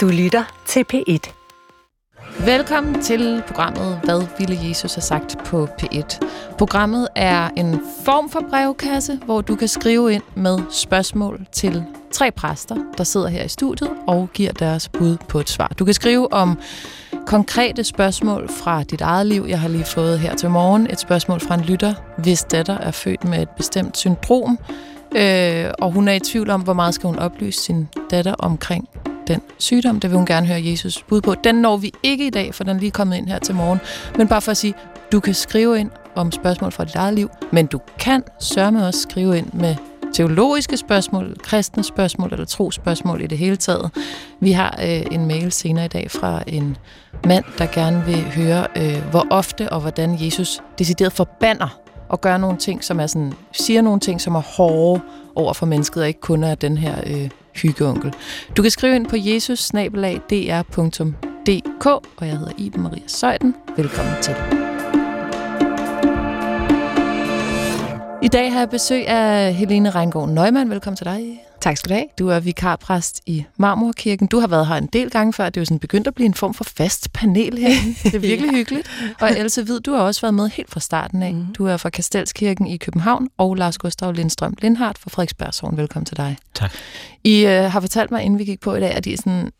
Du lytter til P1. Velkommen til programmet Hvad ville Jesus have sagt på P1. Programmet er en form for brevkasse, hvor du kan skrive ind med spørgsmål til tre præster, der sidder her i studiet og giver deres bud på et svar. Du kan skrive om konkrete spørgsmål fra dit eget liv. Jeg har lige fået her til morgen et spørgsmål fra en lytter, hvis datter er født med et bestemt syndrom, øh, og hun er i tvivl om, hvor meget skal hun oplyse sin datter omkring den sygdom. Det vil hun gerne høre Jesus bud på. Den når vi ikke i dag, for den er lige kommet ind her til morgen. Men bare for at sige, du kan skrive ind om spørgsmål fra dit eget liv, men du kan sørge også skrive ind med teologiske spørgsmål, kristne spørgsmål eller trospørgsmål i det hele taget. Vi har øh, en mail senere i dag fra en mand, der gerne vil høre, øh, hvor ofte og hvordan Jesus decideret forbander og gør nogle ting, som er sådan, siger nogle ting, som er hårde over for mennesket, og ikke kun er den her øh, hyggeonkel. Du kan skrive ind på jesus-dr.dk, og jeg hedder Iben Maria Søjden. Velkommen til. I dag har jeg besøg af Helene Reingård Nøgman. Velkommen til dig. Tak skal du have. Du er vikarpræst i Marmorkirken. Du har været her en del gange før. Det er jo sådan begyndt at blive en form for fast panel her. Det er virkelig ja. hyggeligt. Og Else Hvid, du har også været med helt fra starten af. Mm. Du er fra Kastelskirken i København, og Lars Gustav Lindstrøm Lindhardt fra Frederiksbergshavn. Velkommen til dig. Tak. I øh, har fortalt mig, inden vi gik på i dag, at de sådan,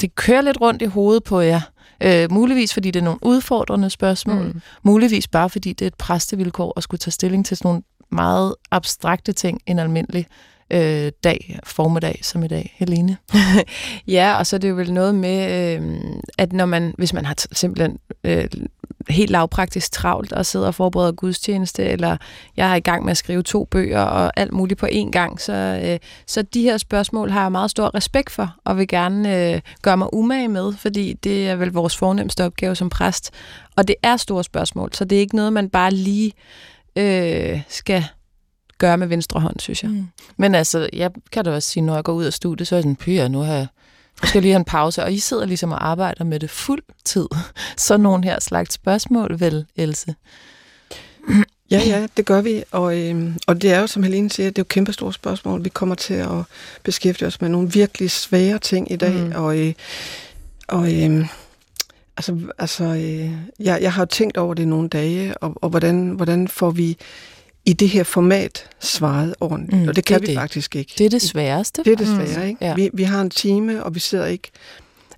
det kører lidt rundt i hovedet på jer. Øh, muligvis fordi det er nogle udfordrende spørgsmål. Mm. Muligvis bare fordi det er et præstevilkår at skulle tage stilling til sådan nogle meget abstrakte ting en almindelig øh, dag, formiddag som i dag. Helene? ja, og så er det jo vel noget med, øh, at når man, hvis man har simpelthen øh, helt lavpraktisk travlt og sidder og forbereder gudstjeneste, eller jeg er i gang med at skrive to bøger og alt muligt på én gang, så, øh, så de her spørgsmål har jeg meget stor respekt for, og vil gerne øh, gøre mig umage med, fordi det er vel vores fornemmeste opgave som præst. Og det er store spørgsmål, så det er ikke noget, man bare lige øh, skal gøre med venstre hånd, synes jeg. Mm. Men altså, jeg kan da også sige, når jeg går ud af studiet, så er jeg sådan, pyha, nu har jeg skal lige have en pause, og I sidder ligesom og arbejder med det fuld tid. Så nogle her slags spørgsmål, vel, Else? Ja, ja, det gør vi, og, øh, og det er jo, som Helene siger, det er jo kæmpe store spørgsmål. Vi kommer til at beskæftige os med nogle virkelig svære ting i dag, mm. og, øh, og øh, altså, altså øh, jeg, jeg har tænkt over det nogle dage, og, og hvordan, hvordan får vi i det her format svaret ordentligt. Mm, og det kan det vi det. faktisk ikke. Det er det sværeste. Det er det svære, mm. ikke? Ja. Vi, vi har en time, og vi sidder ikke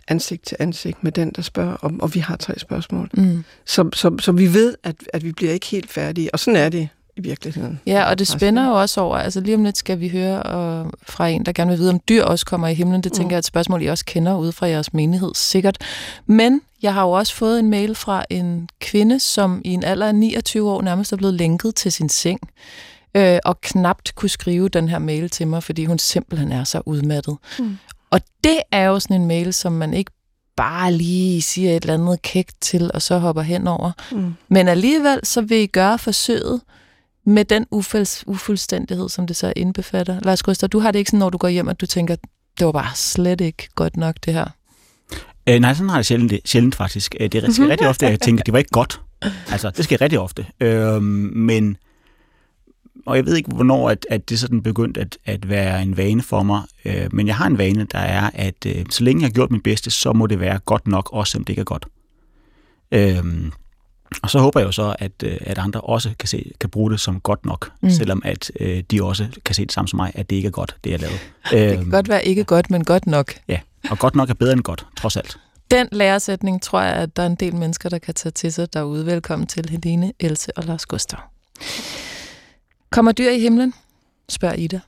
ansigt til ansigt med den, der spørger, og, og vi har tre spørgsmål. Mm. Så, så, så vi ved, at, at vi bliver ikke helt færdige, og sådan er det i virkeligheden. Ja, og det spænder jo også over, altså lige om lidt skal vi høre uh, fra en, der gerne vil vide, om dyr også kommer i himlen. Det tænker mm. jeg er et spørgsmål, I også kender ud fra jeres menighed, sikkert. Men jeg har jo også fået en mail fra en kvinde, som i en alder af 29 år nærmest er blevet lænket til sin seng, øh, og knapt kunne skrive den her mail til mig, fordi hun simpelthen er så udmattet. Mm. Og det er jo sådan en mail, som man ikke bare lige siger et eller andet kægt til, og så hopper henover. Mm. Men alligevel så vil I gøre forsøget med den ufælds, ufuldstændighed, som det så indbefatter. Lars Gustav, du har det ikke sådan, når du går hjem, at du tænker, det var bare slet ikke godt nok, det her. Øh, nej, sådan har jeg sjældent, sjældent faktisk. Øh, det sker rigtig ofte, at jeg tænker, det var ikke godt. Altså, det sker rigtig ofte. Øh, men, og jeg ved ikke, hvornår at, at det sådan begyndte at, at være en vane for mig. Øh, men jeg har en vane, der er, at øh, så længe jeg har gjort mit bedste, så må det være godt nok, også om det ikke er godt. Øh, og så håber jeg jo så, at, øh, at andre også kan, se, kan bruge det som godt nok, mm. selvom at øh, de også kan se det samme som mig, at det ikke er godt, det jeg lavet. det kan godt være ikke godt, men godt nok. Ja, og godt nok er bedre end godt, trods alt. Den læresætning tror jeg, at der er en del mennesker, der kan tage til sig derude. Velkommen til Helene, Else og Lars Gustav. Kommer dyr i himlen? Spørger Ida.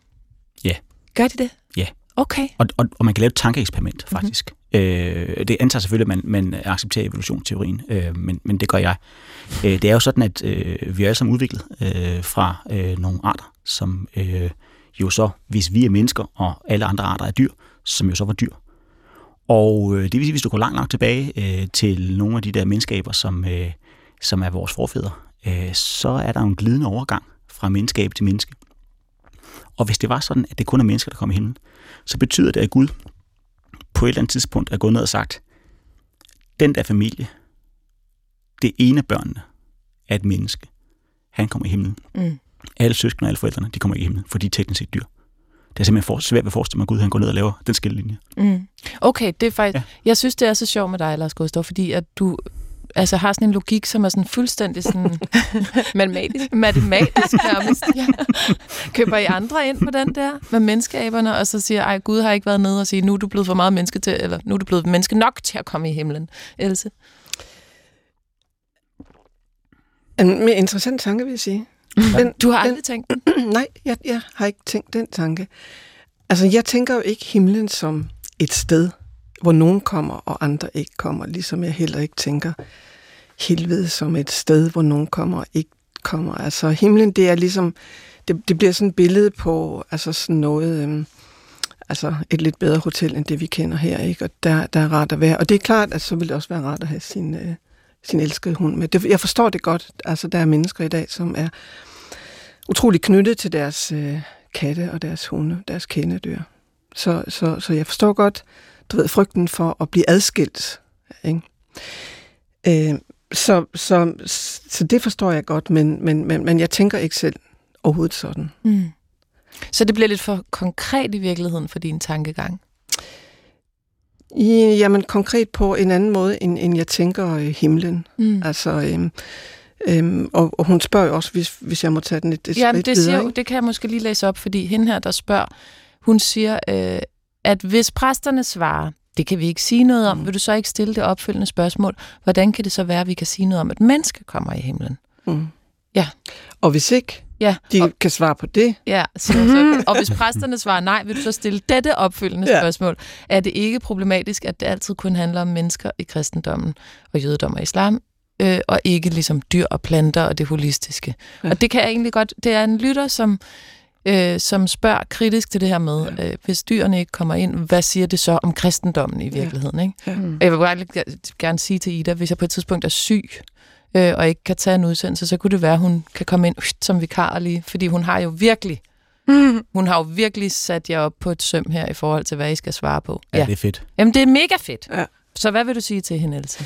Ja. Gør de det? Ja. Okay. Og, og, og man kan lave et tankeeksperiment, mhm. faktisk. Mm-hmm. Øh, det antager selvfølgelig, at man, man accepterer evolutionsteorien, øh, men, men det gør jeg. Øh, det er jo sådan, at øh, vi er alle sammen udviklet øh, fra øh, nogle arter, som øh, jo så, hvis vi er mennesker, og alle andre arter er dyr, som jo så var dyr. Og øh, det vil sige, hvis du går langt nok tilbage øh, til nogle af de der menneskaber, som, øh, som er vores forfædre, øh, så er der en glidende overgang fra menneskab til menneske. Og hvis det var sådan, at det kun er mennesker, der kom i himlen, så betyder det, at Gud på et eller andet tidspunkt er gået ned og sagt, den der familie, det ene af børnene er et menneske. Han kommer i himlen. Mm. Alle søskende og alle forældrene, de kommer i himlen, for de er teknisk set dyr. Det er simpelthen for, svært at forestille mig, at Gud han går ned og laver den skillelinje. Mm. Okay, det er faktisk... Ja. Jeg synes, det er så sjovt med dig, Lars Gustav, fordi at du altså har sådan en logik, som er sådan fuldstændig sådan... matematisk. Matematisk nærmest, ja. Køber I andre ind på den der med menneskeaberne, og så siger, ej, Gud har ikke været nede og sige, nu er du blevet for meget menneske til, eller nu er du blevet menneske nok til at komme i himlen. Else? En mere interessant tanke, vil jeg sige. Den, du har aldrig den, tænkt den? Nej, jeg, jeg har ikke tænkt den tanke. Altså, jeg tænker jo ikke himlen som et sted, hvor nogen kommer, og andre ikke kommer, ligesom jeg heller ikke tænker helvede som et sted, hvor nogen kommer og ikke kommer. Altså, himlen, det er ligesom, det, det bliver sådan et billede på, altså sådan noget, øhm, altså et lidt bedre hotel, end det vi kender her, ikke? Og der, der er rart at være. Og det er klart, at så vil det også være rart at have sin, øh, sin elskede hund med. Det, jeg forstår det godt. Altså, der er mennesker i dag, som er utrolig knyttet til deres øh, katte og deres hunde, deres kæledyr. Så, så, så jeg forstår godt, du ved, frygten for at blive adskilt. Ikke? Øh, så, så, så det forstår jeg godt, men, men, men, men jeg tænker ikke selv overhovedet sådan. Mm. Så det bliver lidt for konkret i virkeligheden for din tankegang? I, jamen konkret på en anden måde, end, end jeg tænker øh, himlen. Mm. Altså, øhm, øhm, og, og hun spørger også, hvis, hvis jeg må tage den et, et ja, skridt det, videre, siger, det kan jeg måske lige læse op, fordi hende her, der spørger, hun siger, øh, at hvis præsterne svarer, det kan vi ikke sige noget om, mm. vil du så ikke stille det opfølgende spørgsmål, hvordan kan det så være, at vi kan sige noget om, at menneske kommer i himlen? Mm. Ja. Og hvis ikke ja, de og, kan svare på det. Ja, så, så, og hvis præsterne svarer nej, vil du så stille dette opfølgende ja. spørgsmål. Er det ikke problematisk, at det altid kun handler om mennesker i kristendommen og jødedom og islam, øh, og ikke ligesom dyr og planter og det holistiske? Ja. Og det kan jeg egentlig godt... Det er en lytter, som øh, som spørger kritisk til det her med, ja. øh, hvis dyrene ikke kommer ind, hvad siger det så om kristendommen i virkeligheden? Ja. Ikke? Ja. Mm. Jeg vil bare gerne sige til Ida, hvis jeg på et tidspunkt er syg, øh, og ikke kan tage en udsendelse, så kunne det være, at hun kan komme ind øh, som vikar lige, fordi hun har jo virkelig Mm. Hun har jo virkelig sat jer op på et søm her i forhold til, hvad I skal svare på. Ja, ja. det er fedt. Jamen, det er mega fedt. Ja. Så hvad vil du sige til hende, Else?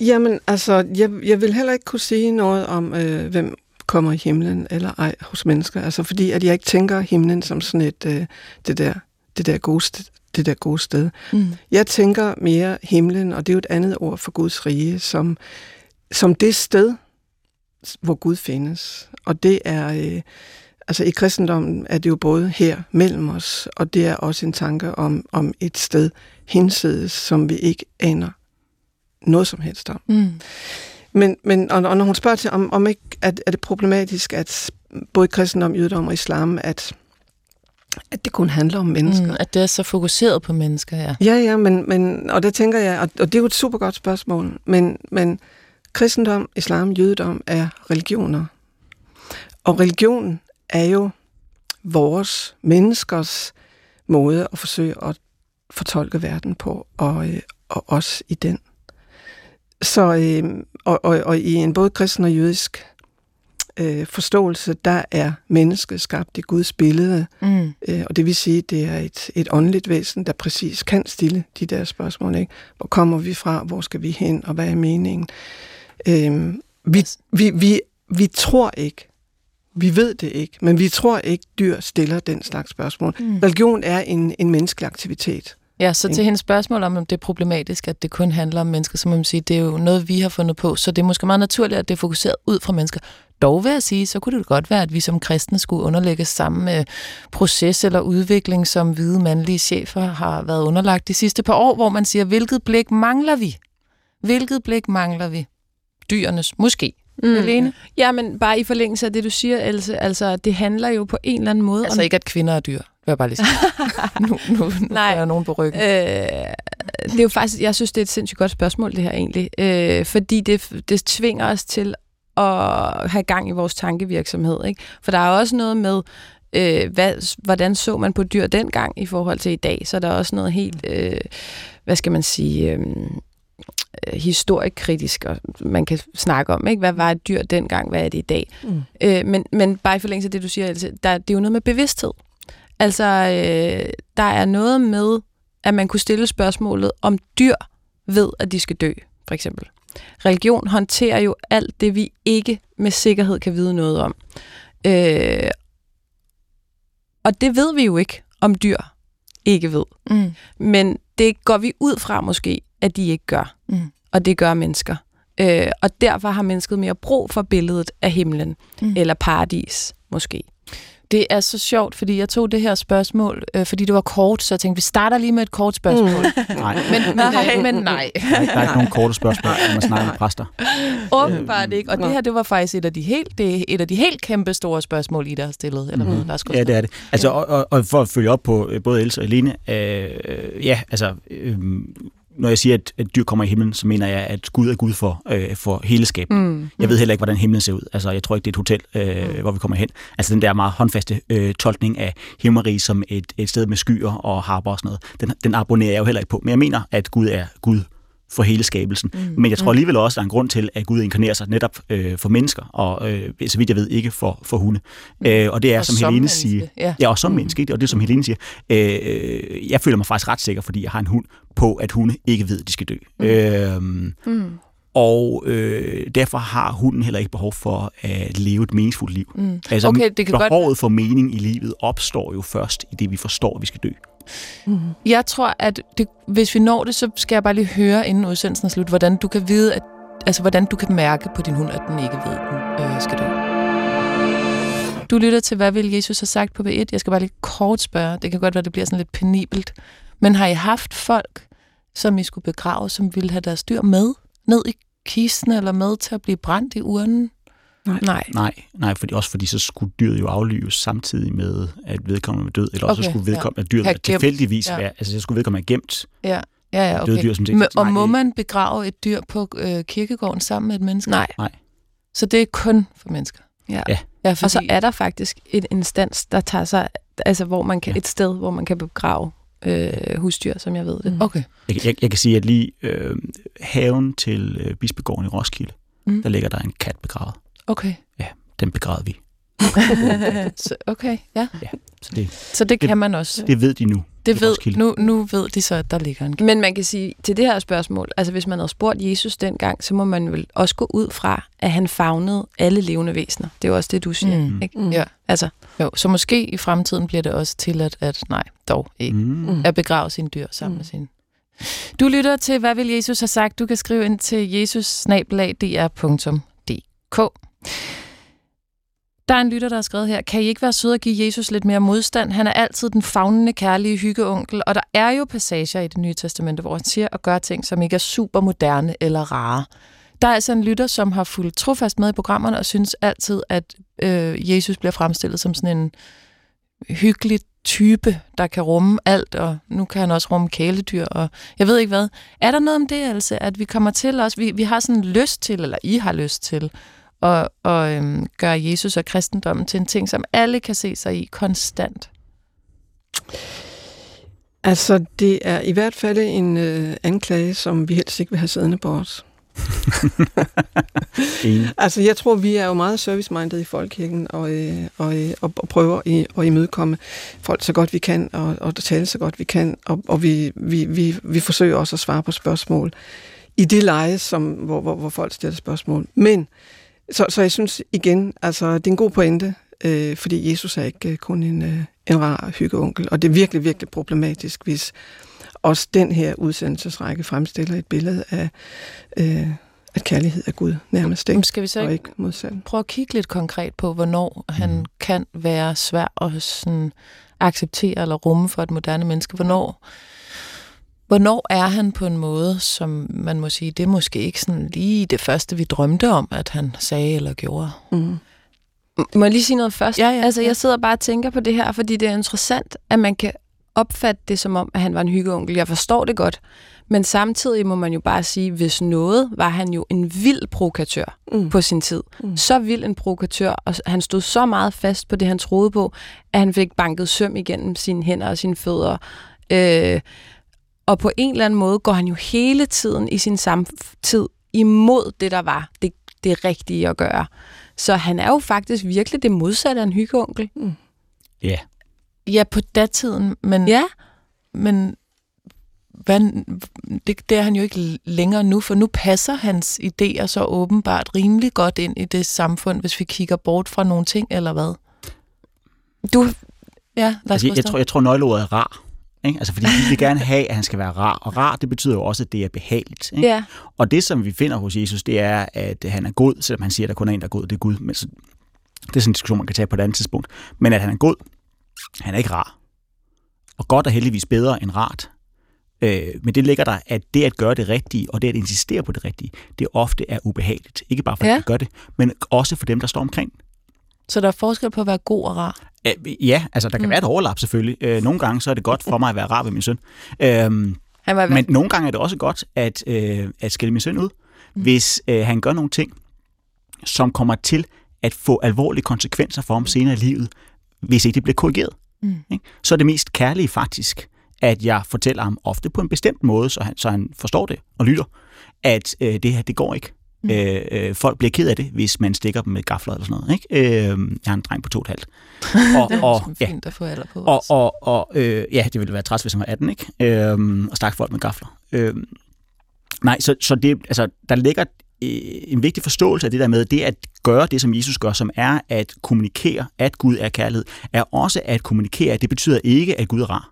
Jamen, altså, jeg, jeg vil heller ikke kunne sige noget om, øh, hvem kommer i himlen eller ej hos mennesker. Altså fordi, at jeg ikke tænker himlen som sådan et, øh, det, der, det, der gode sted, det der gode sted. Mm. Jeg tænker mere himlen, og det er jo et andet ord for Guds rige, som, som det sted, hvor Gud findes. Og det er, øh, altså i kristendommen er det jo både her mellem os, og det er også en tanke om, om et sted hinsides, som vi ikke aner noget som helst om. Mm. Men, men og, og når hun spørger til, om, om ikke at, er det problematisk, at både kristendom, jødedom og islam, at, at det kun handler om mennesker. Mm, at det er så fokuseret på mennesker, ja. Ja, ja, men, men og det tænker jeg, og, og det er jo et super godt spørgsmål, men, men kristendom, islam, jødedom er religioner. Og religion er jo vores menneskers måde at forsøge at fortolke verden på, og, øh, og os i den. Så, øh, og, og, og i en både kristen og jødisk øh, forståelse, der er mennesket skabt i Guds billede. Mm. Øh, og det vil sige, det er et, et åndeligt væsen, der præcis kan stille de der spørgsmål. Ikke? Hvor kommer vi fra? Hvor skal vi hen? Og hvad er meningen? Øh, vi, vi, vi, vi tror ikke, vi ved det ikke, men vi tror ikke, dyr stiller den slags spørgsmål. Mm. Religion er en, en menneskelig aktivitet. Ja, så til hendes spørgsmål om, om det er problematisk, at det kun handler om mennesker, så må man sige, det er jo noget, vi har fundet på, så det er måske meget naturligt, at det er fokuseret ud fra mennesker. Dog vil jeg sige, så kunne det godt være, at vi som kristne skulle underlægge samme med proces eller udvikling, som hvide mandlige chefer har været underlagt de sidste par år, hvor man siger, hvilket blik mangler vi? Hvilket blik mangler vi? Dyrenes, måske. Mm. Alene? Ja, men bare i forlængelse af det, du siger, Else, altså det handler jo på en eller anden måde Altså om... ikke, at kvinder er dyr jeg bare lige sige. nu, nu, nu Nej. er nogen på ryggen. Øh, det er jo faktisk, jeg synes, det er et sindssygt godt spørgsmål, det her egentlig. Øh, fordi det, det tvinger os til at have gang i vores tankevirksomhed. Ikke? For der er også noget med, øh, hvad, hvordan så man på dyr dengang i forhold til i dag. Så der er også noget helt, øh, hvad skal man sige... Øh, historiekritisk, og man kan snakke om, ikke? hvad var et dyr dengang, hvad er det i dag. Mm. Øh, men, men bare i forlængelse af det, du siger, altså, der, det er jo noget med bevidsthed. Altså, øh, der er noget med, at man kunne stille spørgsmålet, om dyr ved, at de skal dø, for eksempel. Religion håndterer jo alt det, vi ikke med sikkerhed kan vide noget om. Øh, og det ved vi jo ikke, om dyr ikke ved. Mm. Men det går vi ud fra måske, at de ikke gør. Mm. Og det gør mennesker. Øh, og derfor har mennesket mere brug for billedet af himlen, Mm. eller paradis måske. Det er så sjovt, fordi jeg tog det her spørgsmål, øh, fordi det var kort, så jeg tænkte, vi starter lige med et kort spørgsmål. Mm. Nej, Men, men, nej. men nej. der er, ikke- der er ikke nogen korte spørgsmål, når man snakker med præster. Åbenbart ikke. Og det her, det var faktisk et af de helt, det er et af de helt kæmpe store spørgsmål, I der har stillet. Eller hvad, der er sgu Ja, det er det. Altså, og, og, og for at følge op på øh, både Else og Helene, øh, ja, altså, øh, når jeg siger, at, at dyr kommer i himlen, så mener jeg, at Gud er Gud for, øh, for hele skabningen. Mm. Jeg ved heller ikke, hvordan himlen ser ud. Altså, jeg tror ikke, det er et hotel, øh, mm. hvor vi kommer hen. Altså, den der meget håndfaste øh, tolkning af himmelrig som et, et sted med skyer og harper og sådan noget, den, den abonnerer jeg jo heller ikke på. Men jeg mener, at Gud er Gud for hele skabelsen. Mm. Men jeg tror alligevel også, at der er en grund til, at Gud inkarnerer sig netop øh, for mennesker, og øh, så vidt jeg ved, ikke for, for hunde. Mm. Øh, og det er, Og som, som Helene menneske, siger... ja. Ja, og som mm. menneske, og det er, som Helene siger. Øh, jeg føler mig faktisk ret sikker, fordi jeg har en hund, på at hunde ikke ved, at de skal dø. Mm. Øh, Mm. og øh, derfor har hunden heller ikke behov for at leve et meningsfuldt liv. Mm. Altså, Okay, det kan godt- behovet for mening i livet opstår jo først i det, vi forstår, at vi skal dø. Mm-hmm. Jeg tror, at det, hvis vi når det, så skal jeg bare lige høre, inden udsendelsen er slut, hvordan du kan vide, at, altså hvordan du kan mærke på din hund, at den ikke ved, at den øh, skal dø. Du lytter til, hvad vil Jesus have sagt på B1? Jeg skal bare lige kort spørge. Det kan godt være, det bliver sådan lidt penibelt. Men har I haft folk, som I skulle begrave, som ville have deres dyr med ned i kisten eller med til at blive brændt i urnen? Nej. Nej, nej fordi, også fordi så skulle dyret jo aflives samtidig med, at vedkommende var død, eller også Okay, så skulle vedkommende, at dyret Have tilfældigvis ja. være, altså så skulle vedkommende have gemt Ja, ja, ja døde okay. dyr, som set. Men, og Nej, må det- man begrave et dyr på øh, kirkegården sammen med et menneske? Nej. Så det er kun for mennesker? Ja. Ja. ja fordi, Og så er der faktisk et instans, der tager sig, altså hvor man kan, Ja. et sted, hvor man kan begrave øh, husdyr, som jeg ved det. Mm. Okay. Jeg, jeg, jeg kan sige, at lige øh, haven til øh, Bispegården i Roskilde, mm. der ligger der en kat begravet. Okay. Den begravede vi. så, okay, ja. Så det, Så det Det- kan man også. det ved de nu. Det ved, nu, nu ved de så, at der ligger en Men man kan sige, til det her spørgsmål, altså hvis man havde spurgt Jesus dengang, så må man vel også gå ud fra, at han fagnede alle levende væsener. Det er jo også det, du siger. Mm. Ikke? Mm. Ja. Altså, Jo, så måske i fremtiden bliver det også tilladt, at nej, dog ikke. Mm. Mm. At begrave sine dyr sammen Mm. med sine. Du lytter til, hvad vil Jesus have sagt? Du kan skrive ind til jesus der er en lytter, der har skrevet her, kan I ikke være søde at give Jesus lidt mere modstand? Han er altid den fagnende, kærlige hyggeonkel, og der er jo passager i det nye testamente, hvor han siger og gør ting, som ikke er super moderne eller rare. Der er altså en lytter, som har fulgt trofast med i programmerne, og synes altid, at øh, Jesus bliver fremstillet som sådan en hyggelig type, der kan rumme alt, og nu kan han også rumme kæledyr, og jeg ved ikke hvad. Er der noget om det, altså, at vi kommer til os, vi, vi har sådan lyst til, eller I har lyst til, at, at øhm, gøre Jesus og kristendommen til en ting, som alle kan se sig i konstant? Altså, det er i hvert fald en øh, anklage, som vi helst ikke vil have siddende på os. Altså, jeg tror, vi er jo meget service-minded i folkekirken, og, øh, og, øh, og, og prøver i, at imødekomme folk så godt vi kan, og, og tale så godt vi kan, og, og vi, vi, vi, vi forsøger også at svare på spørgsmål i det leje, som, hvor, hvor, hvor folk stiller spørgsmål. Men, så, så jeg synes igen, altså, det er en god pointe, øh, fordi Jesus er ikke øh, kun en, øh, en rar hyggeonkel, og det er virkelig, virkelig problematisk, hvis også den her udsendelsesrække fremstiller et billede af, øh, at kærlighed er Gud nærmest, ikke? skal vi så og ikke ikke modsat. prøve at kigge lidt konkret på, hvornår han Mm. kan være svær at sådan acceptere eller rumme for et moderne menneske? Hvornår, hvornår er han på en måde, som man må sige, det er måske ikke sådan lige det første, vi drømte om, at han sagde eller gjorde? Mm. må jeg lige sige noget først? Ja, ja, altså, jeg sidder bare og tænker på det her, fordi det er interessant, at man kan opfatte det som om, at han var en hyggeonkel. Jeg forstår det godt. Men samtidig må man jo bare sige, hvis noget, var han jo en vild provokatør Mm. på sin tid. Mm. Så vild en provokatør, og han stod så meget fast på det, han troede på, at han fik banket søm igennem sine hænder og sine fødder. Øh, og på en eller anden måde går han jo hele tiden i sin samtid imod det, der var det, det rigtige at gøre. Så han er jo faktisk virkelig det modsatte af en hyggeonkel. Ja. Ja, på datiden, men, Ja, men hvad, det, det er han jo ikke længere nu, for nu passer hans idéer så åbenbart rimelig godt ind i det samfund, hvis vi kigger bort fra nogle ting, eller hvad? du, Ja, Lars Altså, jeg, jeg, tror, jeg tror, nøgleordet er rar. Ikke? Altså, fordi vi vil gerne have, at han skal være rar. Og rar, det betyder jo også, at det er behageligt. Ikke? Ja. Og det, som vi finder hos Jesus, det er, at han er god, selvom han siger, at der kun er en, der er god, det er Gud. Men så, det er sådan en diskussion, man kan tage på et andet tidspunkt. Men at han er god, han er ikke rar. Og godt er heldigvis bedre end rart. Øh, men det ligger der, at det at gøre det rigtige, og det at insistere på det rigtige, det ofte er ubehageligt. Ikke bare for, Ja. at gør det, men også for dem, der står omkring. Så der er forskel på at være god og rar. Øh, Ja, altså der kan mm. være et overlap selvfølgelig. Øh, Nogle gange så er det godt for mig at være rar ved min søn. Øhm, Han var men nogle gange er det også godt at, øh, at skille min søn ud, mm. hvis øh, han gør nogle ting, som kommer til at få alvorlige konsekvenser for ham senere i livet, hvis ikke det bliver korrigeret. Mm. Ikke? Så er det mest kærlige faktisk, at jeg fortæller ham ofte på en bestemt måde, så han, så han forstår det og lytter, at øh, det her, det går ikke. Mm. Øh, øh, folk bliver ked af det, hvis man stikker dem med gafler eller sådan noget. Ikke? Øh, jeg har en dreng på to og et halvt. Og, og, ja, fint at få alder på. og, og, og øh, ja, det ville være træls, hvis han var 18, ikke? Øhm, og stak folk med gafler. Øhm, nej, så, så det, altså, der ligger øh, en vigtig forståelse af det der med, det at gøre det, som Jesus gør, som er at kommunikere, at Gud er kærlighed, er også at kommunikere, at det betyder ikke, at Gud er rar.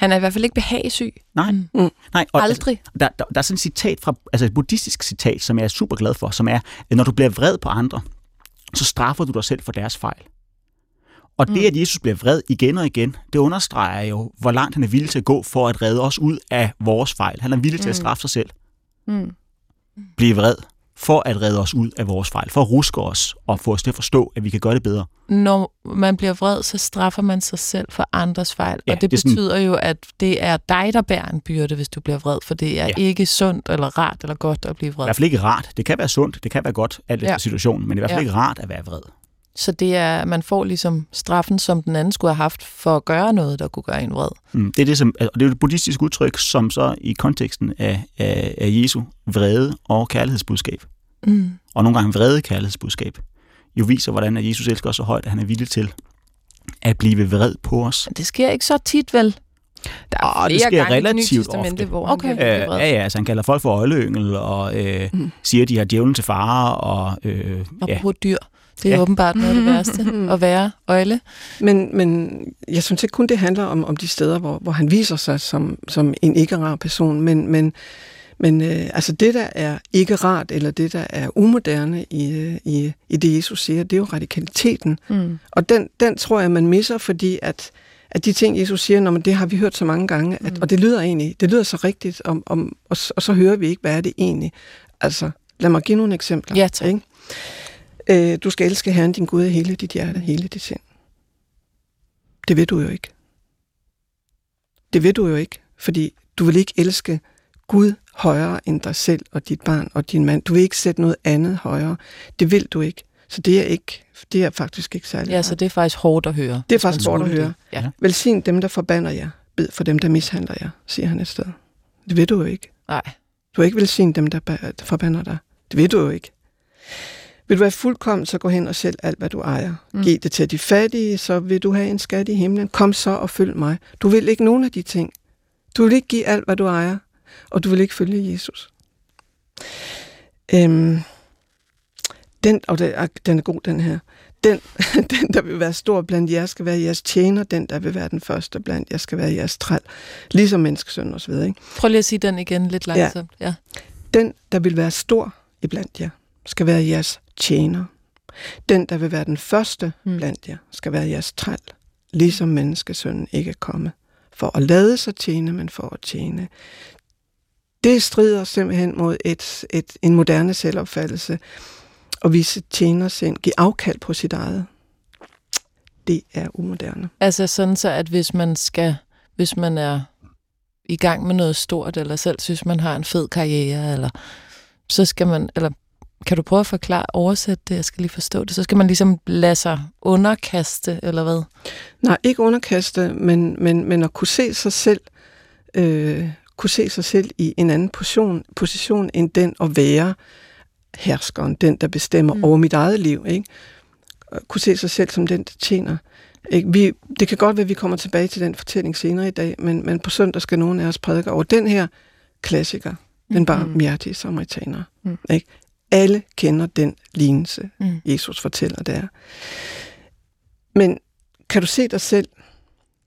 Han er i hvert fald ikke behagesyg. Nej, Mm. nej. Og, altså, Aldrig. der, der, der er sådan et citat fra, altså et buddhistisk citat, som jeg er super glad for, som er, at når du bliver vred på andre, så straffer du dig selv for deres fejl. Og det, Mm. at Jesus bliver vred igen og igen, det understreger jo, hvor langt han er villig til at gå for at redde os ud af vores fejl. Han er villig til at Mm. straffe sig selv, Mm. blive vred, for at redde os ud af vores fejl, for at ruske os og få os til at forstå, at vi kan gøre det bedre. Når man bliver vred, så straffer man sig selv for andres fejl. Ja, og det, det er sådan- betyder jo, at det er dig, der bærer en byrde, hvis du bliver vred. For det er Ja. ikke sundt eller rart eller godt at blive I vred. hvert fald ikke rart. Det kan være sundt, det kan være godt, alt efter Ja. situationen, men det er i hvert fald Ja. ikke rart at være vred. Så det er, man får ligesom straffen, som den anden skulle have haft for at gøre noget, der kunne gøre en vred. Mm, det er det, som, og det er et buddhistisk udtryk, som så i konteksten af, af, af Jesu vrede og kærlighedsbudskab, Mm. og nogle gange vrede kærlighedsbudskab, jo viser, hvordan at Jesus elsker os så højt, at han er villig til at blive vred på os. Det sker ikke så tit, vel? Der er Åh, det sker relativt ofte. Hvor Okay. han Øh, blive vred. ja, ja, altså han kalder folk for øjleyngel, og øh, Mm. siger, at de har djævlen til fare, og øh, ja, Apropos dyr. Det er ja. åbenbart noget af det værste at være øjle. Men, men jeg synes ikke kun, det handler om, om de steder, hvor, hvor han viser sig som, som en ikke-rar person, men, men, men øh, altså det, der er ikke rart, eller det, der er umoderne i, øh, i, i det, Jesus siger, det er jo radikaliteten. Mm. Og den, den tror jeg, man misser, fordi at, at de ting, Jesus siger, når man, det har vi hørt så mange gange, at, Mm. og det lyder egentlig, det lyder så rigtigt, om, om, og, og så hører vi ikke, hvad er det egentlig. Altså, lad mig give nogle eksempler. Ja, tak. Ikke? Øh, du skal elske Herren din Gud af hele dit hjerte, hele dit sind. Det ved du jo ikke. Det ved du jo ikke, fordi du vil ikke elske Gud højere end dig selv og dit barn og din mand. Du vil ikke sætte noget andet højere. Det vil du ikke. Så det er ikke, det er faktisk ikke særlig Ja, så det er faktisk hårdt at høre. Det er faktisk hårdt at høre. det. Ja. Velsign dem, der forbander jer. Bed for dem, der mishandler jer, siger han et sted. Det ved du jo ikke. Nej. Du har ikke velsignet dem, der, ba- der forbander dig. Det ved du jo ikke. Vil du være fuldkommen, så gå hen og sælg alt, hvad du ejer. Mm. Giv det til de fattige, så vil du have en skat i himlen. Kom så og følg mig. Du vil ikke nogen af de ting. Du vil ikke give alt, hvad du ejer, og du vil ikke følge Jesus. Øhm, den, og er, den er god, den her. Den, den, der vil være stor blandt jer, skal være jeres tjener. Den, der vil være den første blandt jer, skal være jeres træl. Ligesom menneskesøn og så videre. Ikke? Prøv lige at sige den igen lidt langsomt. Ja. Den, der vil være stor iblandt jer, skal være jeres tjener. Den, der vil være den første mm. blandt jer, skal være jeres træl. Ligesom menneskesønnen ikke er kommet for at lade sig tjene, men for at tjene. Det strider simpelthen mod et, et, en moderne selvopfattelse at vise tjenersind, give afkald på sit eget. Det er umoderne. Altså sådan så, at hvis man skal, hvis man er i gang med noget stort, eller selv synes, man har en fed karriere, eller så skal man, eller kan du prøve at forklare, oversætte det, jeg skal lige forstå det, så skal man ligesom lade sig underkaste, eller hvad? Nej, ikke underkaste, men, men, men at kunne se sig selv, øh, kunne se sig selv i en anden position, position end den at være herskeren, den der bestemmer Mm. mm. over mit eget liv. Ikke? Kunne se sig selv som den, der tjener. Ikke? Vi, det kan godt være, at vi kommer tilbage til den fortælling senere i dag, men, men på søndag skal nogen af os prædike over den her klassiker, den barmhjertige samaritaner. Mm. Mm. Ikke? Alle kender den lignelse, Mm. Jesus fortæller der. Men kan du se dig selv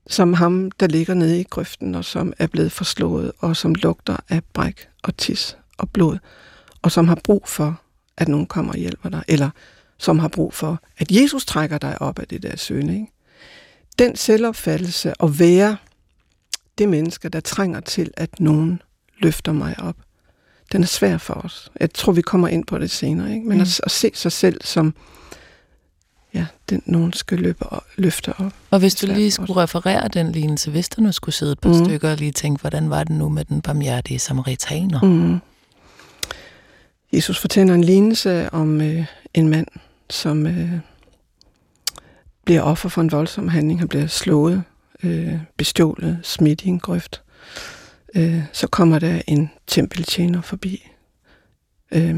som ham, der ligger nede i grøften, og som er blevet forslået, og som lugter af bræk og tis og blod, og som har brug for, at nogen kommer og hjælper dig, eller som har brug for, at Jesus trækker dig op af det der søne. Ikke? Den selvopfattelse at være det menneske, der trænger til, at nogen løfter mig op, den er svær for os. Jeg tror, vi kommer ind på det senere. Ikke? Men mm. at, at se sig selv som, ja, den nogen skal løbe og løfte op. Og hvis du lige skulle referere den lignelse, hvis der nu skulle sidde et par mm. stykker og lige tænke, hvordan var det nu med den barmhjertige samaritaner? Mm. Jesus fortæller en lignelse om øh, en mand, som øh, bliver offer for en voldsom handling. Han bliver slået, øh, bestjålet, smidt i en grøft. Øh, så kommer der en tempeltjener forbi. Øh,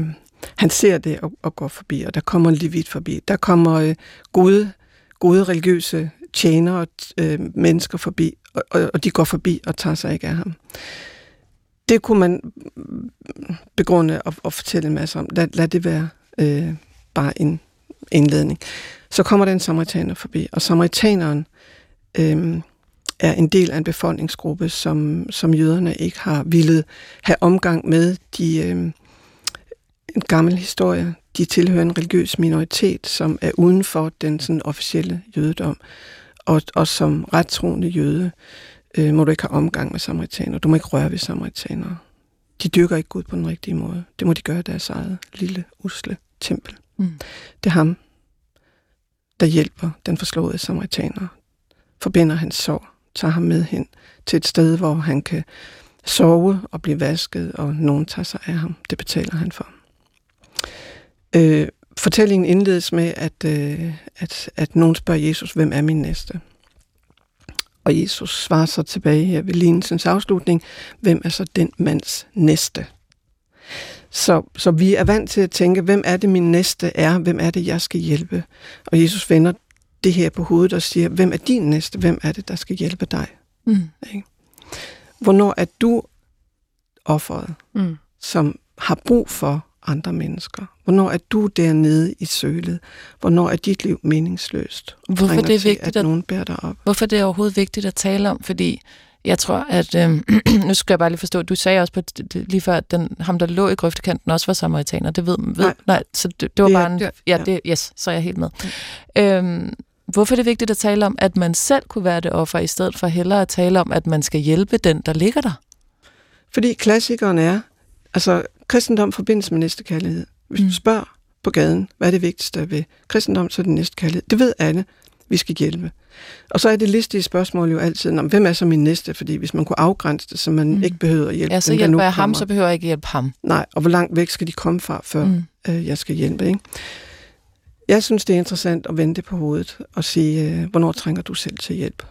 han ser det og, og går forbi, og der kommer en levit forbi. Der kommer øh, gode, gode religiøse tjenere og øh, mennesker forbi, og, og, og de går forbi og tager sig ikke af ham. Det kunne man mm, begrunde og, og fortælle en masse om. Lad, lad det være øh, bare en indledning. Så kommer den samaritaner forbi, og samaritaneren øh, er en del af en befolkningsgruppe, som, som jøderne ikke har ville have omgang med. De, øh, en gammel historie. De tilhører en religiøs minoritet, som er uden for den sådan, officielle jødedom. Og, og som rettroende jøde øh, må du ikke have omgang med samaritaner. Du må ikke røre ved samaritanere. De dyrker ikke Gud på den rigtige måde. Det må de gøre i deres eget lille, usle tempel. Mm. Det er ham, der hjælper den forslåede samaritaner, forbinder hans sorg, tager ham med hen til et sted, hvor han kan sove og blive vasket, og nogen tager sig af ham. Det betaler han for. Øh, fortællingen indledes med, at, øh, at, at nogen spørger Jesus, hvem er min næste? Og Jesus svarer så tilbage her ved lignelsens afslutning, hvem er så den mands næste? Så, så vi er vant til at tænke, hvem er det min næste er? Hvem er det, jeg skal hjælpe? Og Jesus vender det her på hovedet og siger, hvem er din næste? Hvem er det, der skal hjælpe dig? Mm. Hvornår er du offeret, mm. som har brug for andre mennesker? Hvornår er du dernede i sølet? Hvornår er dit liv meningsløst? Hvorfor det er vigtigt, til, at, at nogen bærer dig op? Hvorfor det er overhovedet vigtigt at tale om? Fordi jeg tror, at... Øh, nu skal jeg bare lige forstå, du sagde også på, lige før, at den, ham, der lå i grøftekanten, også var samaritaner. Det ved, ved nej. nej så det, det var det bare en... Ja, ja, det, yes, så er jeg helt med. Mm. Øhm, hvorfor er det vigtigt at tale om, at man selv kunne være det offer, i stedet for hellere at tale om, at man skal hjælpe den, der ligger der? Fordi klassikeren er, altså kristendom forbindes med næstekærlighed. Hvis mm. du spørger på gaden, hvad er det vigtigste ved kristendom, så er det næstekærlighed. Det ved alle, vi skal hjælpe. Og så er det listige spørgsmål jo altid, om hvem er så min næste? Fordi hvis man kunne afgrænse det, så man mm. ikke behøver at hjælpe Ja, så hjælper jeg ham, så behøver jeg ikke hjælpe ham. Nej, og hvor langt væk skal de komme fra, før mm. øh, jeg skal hjælpe, ikke? Jeg synes, det er interessant at vente på hovedet og sige, øh, hvornår trænger du selv til hjælp?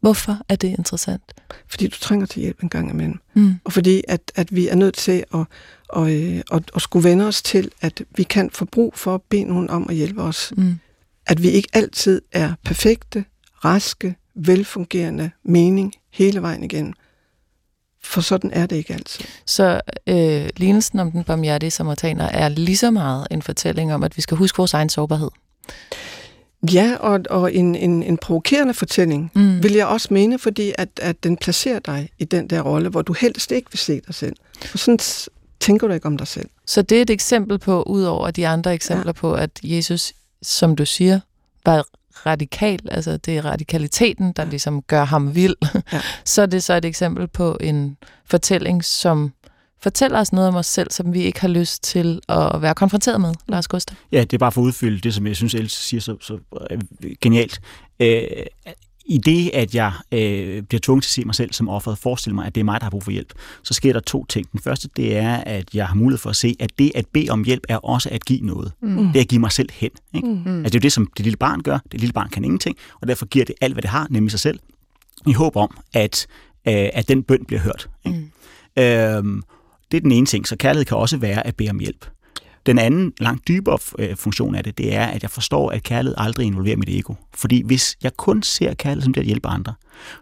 Hvorfor er det interessant? Fordi du trænger til hjælp en gang imellem. Mm. Og fordi, at, at vi er nødt til at, og, øh, og, og skulle vende os til, at vi kan få brug for at bede nogen om at hjælpe os. Mm. At vi ikke altid er perfekte, raske, velfungerende mening hele vejen igennem. For sådan er det ikke altid. Så øh, lignelsen om den barmhjertige samaritaner er lige så meget en fortælling om, at vi skal huske vores egen sårbarhed. Ja, og, og en, en, en provokerende fortælling, mm. vil jeg også mene, fordi at, at den placerer dig i den der rolle, hvor du helst ikke vil se dig selv. For sådan tænker du ikke om dig selv. Så det er et eksempel på, udover de andre eksempler ja. på, at Jesus, som du siger, var radikal, altså det er radikaliteten, der ligesom gør ham vild, ja. så er det så et eksempel på en fortælling, som fortæller os noget om os selv, som vi ikke har lyst til at være konfronteret med, Lars Gustav. Ja, det er bare for at udfylde det, som jeg synes, Else siger så, så øh, genialt. Øh, i det, at jeg øh, bliver tvunget til at se mig selv som offeret, forestille mig, at det er mig, der har brug for hjælp, så sker der to ting. Den første, det er, at jeg har mulighed for at se, at det at bede om hjælp er også at give noget. Mm. Det er at give mig selv hen. Ikke? Mm. Altså, det er jo det, som det lille barn gør. Det lille barn kan ingenting, og derfor giver det alt, hvad det har, nemlig sig selv, i håb om, at, øh, at den bøn bliver hørt. Ikke? Mm. Øhm, det er den ene ting. Så kærlighed kan også være at bede om hjælp. Den anden, langt dybere øh, funktion af det, det er, at jeg forstår, at kærlighed aldrig involverer mit ego. Fordi hvis jeg kun ser kærlighed som det at hjælpe andre,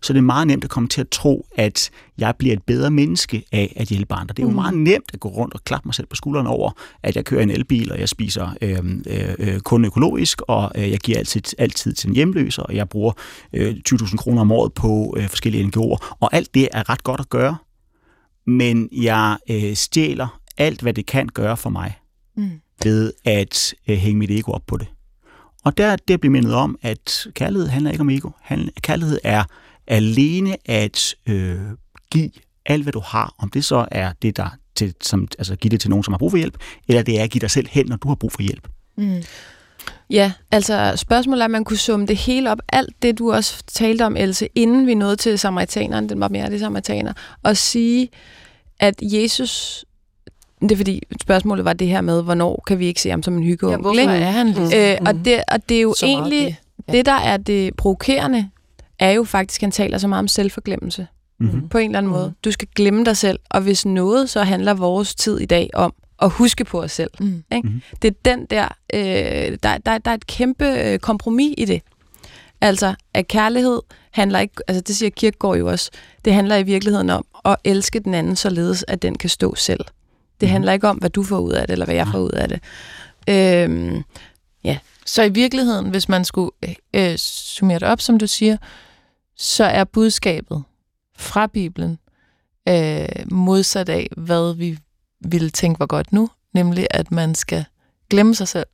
så er det meget nemt at komme til at tro, at jeg bliver et bedre menneske af at hjælpe andre. Det er jo mm. meget nemt at gå rundt og klappe mig selv på skulderen over, at jeg kører en elbil, og jeg spiser øh, øh, kun økologisk, og øh, jeg giver altid, altid til en hjemløs, og jeg bruger øh, 20.000 kroner om året på øh, forskellige NGO'er. Og alt det er ret godt at gøre, men jeg øh, stjæler alt, hvad det kan gøre for mig, mm. ved at øh, hænge mit ego op på det. Og der det bliver mindet om, at kærlighed handler ikke om ego. Kærlighed er alene at øh, give alt, hvad du har. Om det så er det, der til, som, altså give det til nogen, som har brug for hjælp, eller det er at give dig selv hen, når du har brug for hjælp. Mm. Ja, altså spørgsmålet er, at man kunne summe det hele op, alt det du også talte om, Else, inden vi nåede til samaritaneren, den var mere det samaritaner, og sige, at Jesus det er fordi, spørgsmålet var det her med, hvornår kan vi ikke se ham som en hyggeonkel? Ja, hvorfor er han ligesom? Øh, og, det, og det er jo så egentlig, det. Ja. det der er det provokerende, er jo faktisk, at han taler så meget om selvforglemmelse. Mm-hmm. På en eller anden måde. Du skal glemme dig selv, og hvis noget, så handler vores tid i dag om at huske på os selv. Mm. Ikke? Mm-hmm. Det er den der, øh, der, der, der er et kæmpe øh, kompromis i det. Altså, at kærlighed handler ikke, altså det siger Kirkegaard jo også, det handler i virkeligheden om at elske den anden, således at den kan stå selv. Det mm. handler ikke om, hvad du får ud af det, eller hvad jeg får ud af det. Øhm, ja. Så i virkeligheden, hvis man skulle øh, summere det op, som du siger, så er budskabet fra Bibelen øh, modsat af, hvad vi ville tænke var godt nu, nemlig at man skal glemme sig selv,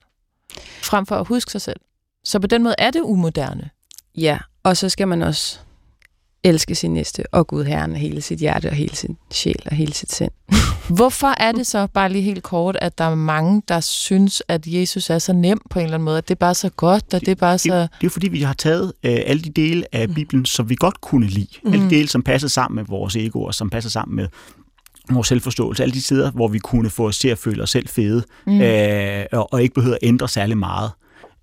frem for at huske sig selv. Så på den måde er det umoderne. Ja, og så skal man også elske sin næste og Gud Herren af hele sit hjerte og hele sin sjæl og hele sit sind. Hvorfor er det så, bare lige helt kort, at der er mange, der synes, at Jesus er så nem på en eller anden måde, at det er bare så godt, og det er bare så... Det, det er jo fordi, vi har taget øh, alle de dele af mm. Bibelen, som vi godt kunne lide. Mm. Alle de dele, som passer sammen med vores ego, og som passer sammen med vores selvforståelse, alle de steder, hvor vi kunne få os til at føle os selv fede, mm. øh, og, og ikke behøver at ændre særlig meget.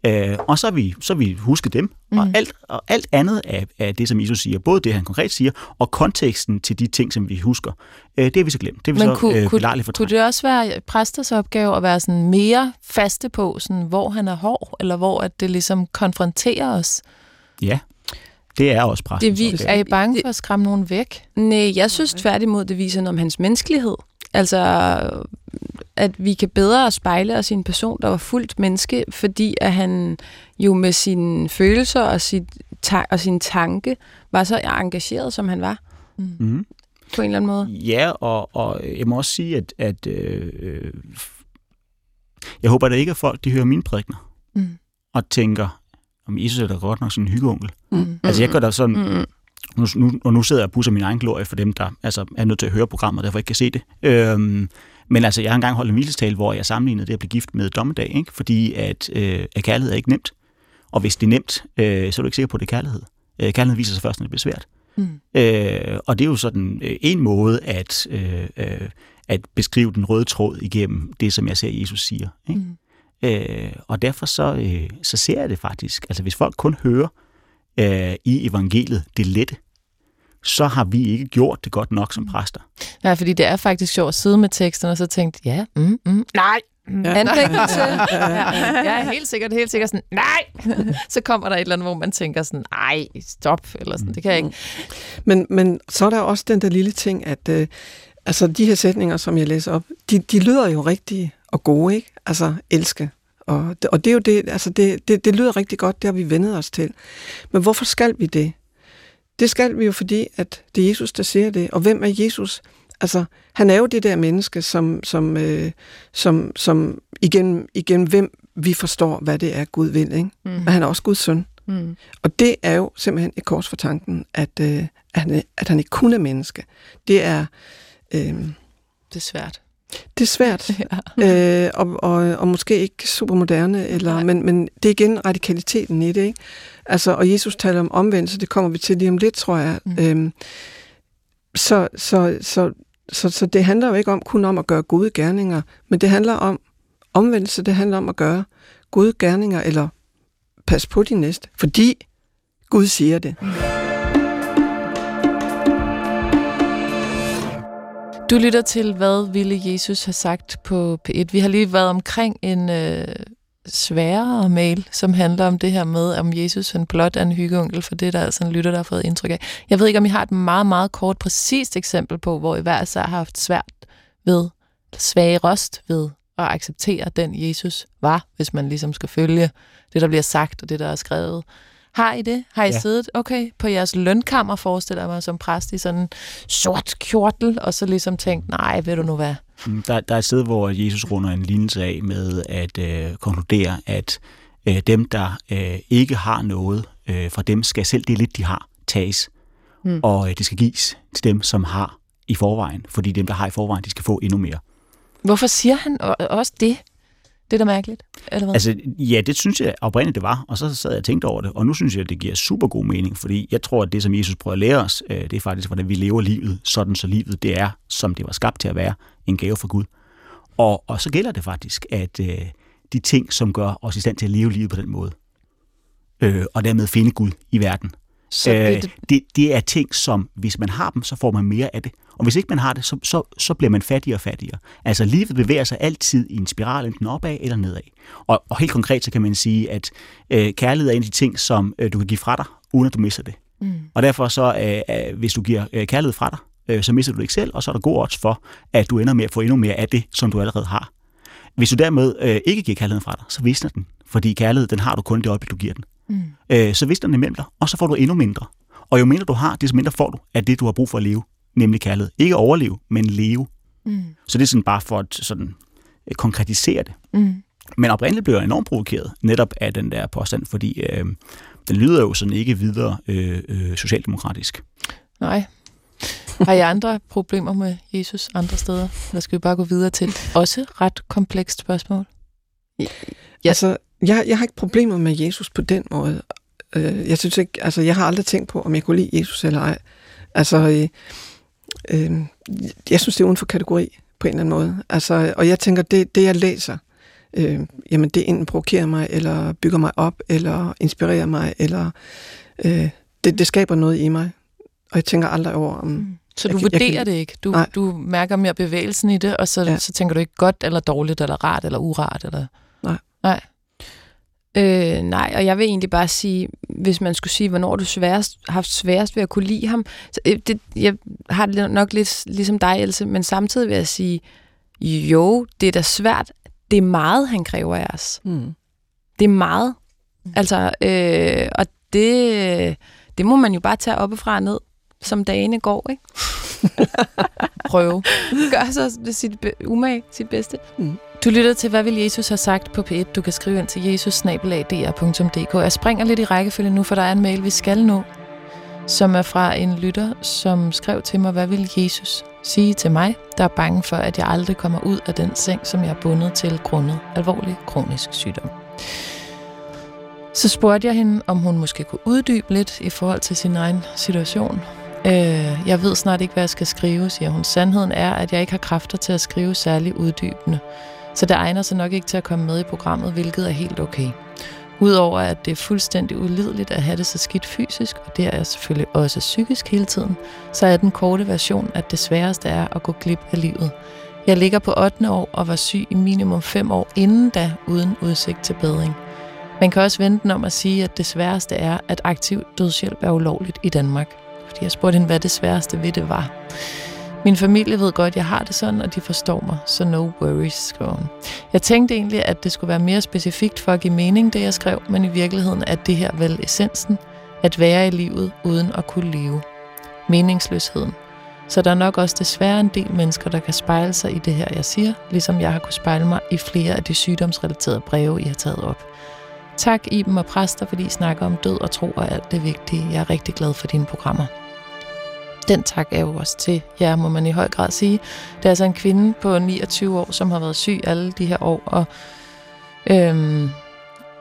Øh, og så har vi, så har vi husket dem, mm. og, alt, og alt andet af, af det, som Jesus siger, både det, han konkret siger, og konteksten til de ting, som vi husker, øh, det har vi så glemt. Det er vi Men så kunne, øh, kunne, kunne det også være præsters opgave at være sådan mere faste på, sådan, hvor han er hård, eller hvor at det ligesom konfronterer os? Ja, det er også præstens det vi, Er I bange for at skræmme nogen væk? Nej, jeg synes tværtimod, det viser noget om hans menneskelighed. Altså, at vi kan bedre spejle os i en person, der var fuldt menneske, fordi at han jo med sine følelser og, sit ta- og sin tanke var så engageret, som han var. Mm. Mm. På en eller anden måde. Ja, og, og jeg må også sige, at, at øh, jeg håber da ikke, at folk de hører mine prædikner mm. og tænker, om Jesus er da godt nok sådan en hyggeonkel. Mm. Altså jeg gør da sådan, mm. nu, nu, og nu sidder jeg og pusser min egen glorie for dem, der altså, er nødt til at høre programmet, derfor ikke kan se det. Øhm, men altså, jeg har engang holdt en hvilestale, hvor jeg sammenlignede det at blive gift med dommedag, ikke? fordi at, øh, at kærlighed er ikke nemt. Og hvis det er nemt, øh, så er du ikke sikker på, at det er kærlighed. Øh, kærlighed viser sig først, når det bliver svært. Mm. Øh, og det er jo sådan øh, en måde at, øh, øh, at beskrive den røde tråd igennem det, som jeg ser, Jesus siger. Ikke? Mm. Øh, og derfor så, øh, så ser jeg det faktisk. Altså hvis folk kun hører øh, i evangeliet det lette, så har vi ikke gjort det godt nok som præster. Nej, fordi det er faktisk sjovt at sidde med teksten og så tænkt, ja, mm, mm, nej, mm, ja. anlæggelse. ja, jeg er helt sikkert, helt sikkert sådan, nej. så kommer der et eller andet, hvor man tænker sådan, nej, stop, eller sådan, det kan jeg ikke. Men, men så er der også den der lille ting, at øh, altså, de her sætninger, som jeg læser op, de, de lyder jo rigtige og gode, ikke? Altså, elske. Og, og det er jo det, altså det, det, det lyder rigtig godt, det har vi vendet os til. Men hvorfor skal vi det? Det skal vi jo, fordi at det er Jesus, der siger det. Og hvem er Jesus? Altså, han er jo det der menneske, som, som, øh, som, som igen, igen, hvem vi forstår, hvad det er, Gud vil. Ikke? Mm. Men han er også Guds søn. Mm. Og det er jo simpelthen et kors for tanken, at, øh, at, han, at han ikke kun er menneske. Det er... Øh, det er svært. Det er svært, ja. øh, og, og, og måske ikke super moderne, eller, men, men det er igen radikaliteten i det. Ikke? Altså, og Jesus taler om omvendelse, det kommer vi til lige om lidt, tror jeg. Mm. Øhm, så, så, så, så, så det handler jo ikke om kun om at gøre gode gerninger, men det handler om omvendelse, det handler om at gøre gode gerninger, eller pas på din næste, fordi Gud siger det. Mm. Du lytter til, hvad ville Jesus have sagt på P1. Vi har lige været omkring en øh, sværere mail, som handler om det her med, om Jesus han blot er en hyggeonkel, for det er der altså en lytter, der har fået indtryk af. Jeg ved ikke, om I har et meget, meget kort, præcist eksempel på, hvor I hver så har haft svært ved, svage røst ved at acceptere den Jesus var, hvis man ligesom skal følge det, der bliver sagt og det, der er skrevet. Har I det? Har I ja. siddet okay, på jeres lønkammer, forestiller mig, som præst i sådan en sort kjortel, og så ligesom tænkt, nej, ved du nu hvad? Mm, der, der er et sted, hvor Jesus runder en lignelse af med at øh, konkludere, at øh, dem, der øh, ikke har noget, øh, fra dem skal selv det lidt, de har, tages. Mm. Og øh, det skal gives til dem, som har i forvejen, fordi dem, der har i forvejen, de skal få endnu mere. Hvorfor siger han også det? Det er da mærkeligt, eller hvad? Altså, ja, det synes jeg oprindeligt, det var, og så sad jeg og tænkte over det, og nu synes jeg, det giver super god mening, fordi jeg tror, at det, som Jesus prøver at lære os, øh, det er faktisk, hvordan vi lever livet, sådan så livet, det er, som det var skabt til at være, en gave fra Gud. Og, og så gælder det faktisk, at øh, de ting, som gør os i stand til at leve livet på den måde, øh, og dermed finde Gud i verden, så øh, det... Det, det er ting, som hvis man har dem, så får man mere af det. Og hvis ikke man har det, så, så, så bliver man fattigere og fattigere. Altså livet bevæger sig altid i en spiral, enten opad eller nedad. Og, og helt konkret så kan man sige, at øh, kærlighed er en af de ting, som øh, du kan give fra dig, uden at du mister det. Mm. Og derfor så, øh, øh, hvis du giver øh, kærlighed fra dig, øh, så mister du det ikke selv, og så er der god odds for, at du ender med at få endnu mere af det, som du allerede har. Hvis du dermed øh, ikke giver kærligheden fra dig, så visner den. Fordi kærlighed, den har du kun det øjeblik, du giver den. Mm. Øh, så visner den imellem dig, og så får du endnu mindre. Og jo mindre du har, desto mindre får du af det, du har brug for at leve nemlig kærlighed. Ikke overleve, men leve. Mm. Så det er sådan bare for at sådan, øh, konkretisere det. Mm. Men oprindeligt blev jeg enormt provokeret netop af den der påstand, fordi øh, den lyder jo sådan ikke videre øh, øh, socialdemokratisk. Nej. Har I andre problemer med Jesus andre steder? Eller skal vi bare gå videre til også ret komplekst spørgsmål? Ja. Altså, jeg, jeg har ikke problemer med Jesus på den måde. Øh, jeg synes ikke, altså, jeg har aldrig tænkt på, om jeg kunne lide Jesus eller ej. Altså, øh, jeg synes, det er uden for kategori på en eller anden måde. Altså, og jeg tænker, det, det jeg læser, øh, jamen det enten provokerer mig, eller bygger mig op, eller inspirerer mig, eller øh, det, det skaber noget i mig. Og jeg tænker aldrig over, om... Mm. Så du jeg, vurderer jeg det ikke? Du, du mærker mere bevægelsen i det, og så, ja. så tænker du ikke godt, eller dårligt, eller rart, eller urart? Eller... Nej. Nej. Øh, nej, og jeg vil egentlig bare sige, hvis man skulle sige, hvornår du sværest, haft sværest ved at kunne lide ham, så øh, det, jeg har det nok lidt ligesom dig, Else, men samtidig vil jeg sige, jo, det er da svært. Det er meget, han kræver af os. Mm. Det er meget. Mm. Altså, øh, og det, det må man jo bare tage oppefra og ned, som dagene går, ikke? Prøve. Gør så sit umage, sit bedste. Mm. Du lytter til, hvad vil Jesus have sagt på P1. Du kan skrive ind til jesus Jeg springer lidt i rækkefølge nu, for der er en mail, vi skal nå, som er fra en lytter, som skrev til mig, hvad vil Jesus sige til mig, der er bange for, at jeg aldrig kommer ud af den seng, som jeg er bundet til grundet alvorlig kronisk sygdom. Så spurgte jeg hende, om hun måske kunne uddybe lidt i forhold til sin egen situation. Øh, jeg ved snart ikke, hvad jeg skal skrive, siger hun. Sandheden er, at jeg ikke har kræfter til at skrive særlig uddybende. Så det egner sig nok ikke til at komme med i programmet, hvilket er helt okay. Udover at det er fuldstændig ulideligt at have det så skidt fysisk, og det er selvfølgelig også psykisk hele tiden, så er den korte version, at det sværeste er at gå glip af livet. Jeg ligger på 8. år og var syg i minimum 5 år inden da, uden udsigt til bedring. Man kan også vente den om at sige, at det sværeste er, at aktiv dødshjælp er ulovligt i Danmark. Fordi jeg spurgte hende, hvad det sværeste ved det var. Min familie ved godt, at jeg har det sådan, og de forstår mig, så no worries, skriver hun. Jeg tænkte egentlig, at det skulle være mere specifikt for at give mening, det jeg skrev, men i virkeligheden er det her vel essensen, at være i livet uden at kunne leve. Meningsløsheden. Så der er nok også desværre en del mennesker, der kan spejle sig i det her, jeg siger, ligesom jeg har kunnet spejle mig i flere af de sygdomsrelaterede breve, I har taget op. Tak, Iben og præster, fordi I snakker om død og tro og alt det vigtige. Jeg er rigtig glad for dine programmer den tak er jo også til jer, må man i høj grad sige. Det er altså en kvinde på 29 år, som har været syg alle de her år, og, øhm,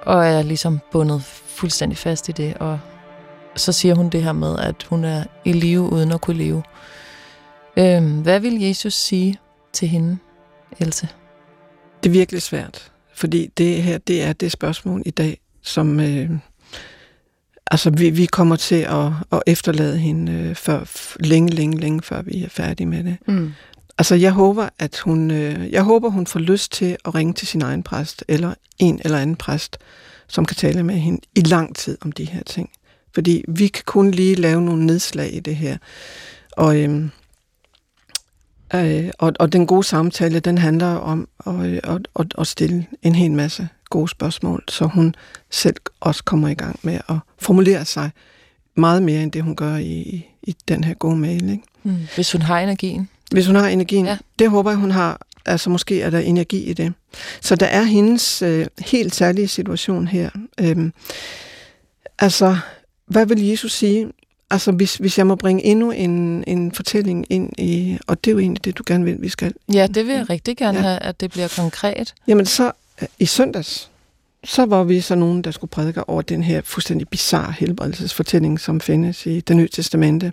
og er ligesom bundet fuldstændig fast i det. Og så siger hun det her med, at hun er i live uden at kunne leve. Øhm, hvad vil Jesus sige til hende, Else? Det er virkelig svært, fordi det her, det er det spørgsmål i dag, som, øh, Altså, vi, vi kommer til at, at efterlade hende øh, for, længe, længe, længe, før vi er færdige med det. Mm. Altså, jeg håber, at hun, øh, jeg håber, hun får lyst til at ringe til sin egen præst, eller en eller anden præst, som kan tale med hende i lang tid om de her ting. Fordi vi kan kun lige lave nogle nedslag i det her. Og, øhm, øh, og, og den gode samtale, den handler om at, at, at, at stille en hel masse gode spørgsmål, så hun selv også kommer i gang med at formulere sig meget mere, end det hun gør i, i den her gode mail. Ikke? Mm. Hvis hun har energien. Hvis hun har energien. Ja. Det håber jeg, hun har. Altså måske er der energi i det. Så der er hendes øh, helt særlige situation her. Øhm, altså, hvad vil Jesus sige? Altså, hvis, hvis jeg må bringe endnu en, en fortælling ind i, og det er jo egentlig det, du gerne vil, vi skal. Ja, det vil jeg rigtig gerne ja. have, at det bliver konkret. Jamen så, i søndags, så var vi så nogen, der skulle prædike over den her fuldstændig bizarre helbredelsesfortælling, som findes i det nye testamente.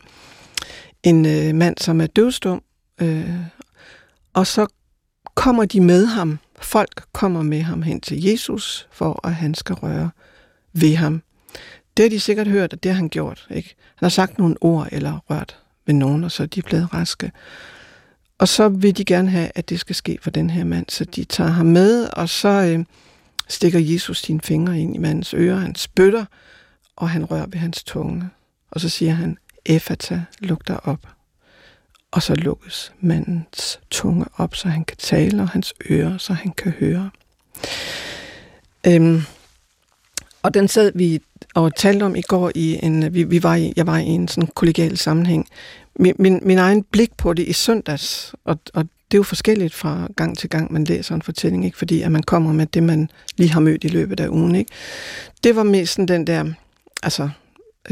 En øh, mand, som er døvstum, øh, og så kommer de med ham. Folk kommer med ham hen til Jesus, for at han skal røre ved ham. Det har de sikkert hørt, at det har han gjort. Ikke? Han har sagt nogle ord eller rørt ved nogen, og så er de blevet raske. Og så vil de gerne have, at det skal ske for den her mand, så de tager ham med, og så øh, stikker Jesus sine fingre ind i mandens ører, han spytter, og han rører ved hans tunge. Og så siger han, Efata, luk dig op. Og så lukkes mandens tunge op, så han kan tale, og hans ører, så han kan høre. Øhm, og den sad vi og talte om i går i en, vi, vi var i, jeg var i en sådan kollegial sammenhæng. Min, min, min egen blik på det i søndags, og, og det er jo forskelligt fra gang til gang, man læser en fortælling, ikke? fordi at man kommer med det, man lige har mødt i løbet af ugen. Ikke? Det var mest sådan den der, altså,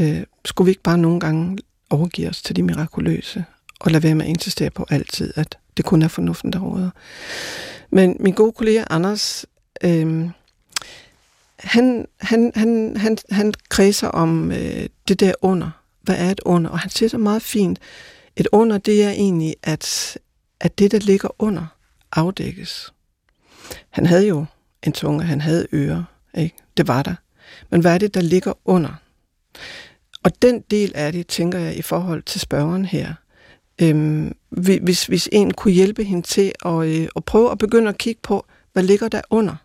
øh, skulle vi ikke bare nogle gange overgive os til de mirakuløse, og lade være med at insistere på altid, at det kun er fornuften, der råder. Men min gode kollega Anders, øh, han, han, han, han, han kredser om øh, det der under. Hvad er et under? Og han siger så meget fint, et under, det er egentlig, at, at det, der ligger under, afdækkes. Han havde jo en tunge, han havde ører, ikke? Det var der. Men hvad er det, der ligger under? Og den del af det, tænker jeg, i forhold til spørgeren her, øhm, hvis, hvis en kunne hjælpe hende til at, øh, at prøve at begynde at kigge på, hvad ligger der under?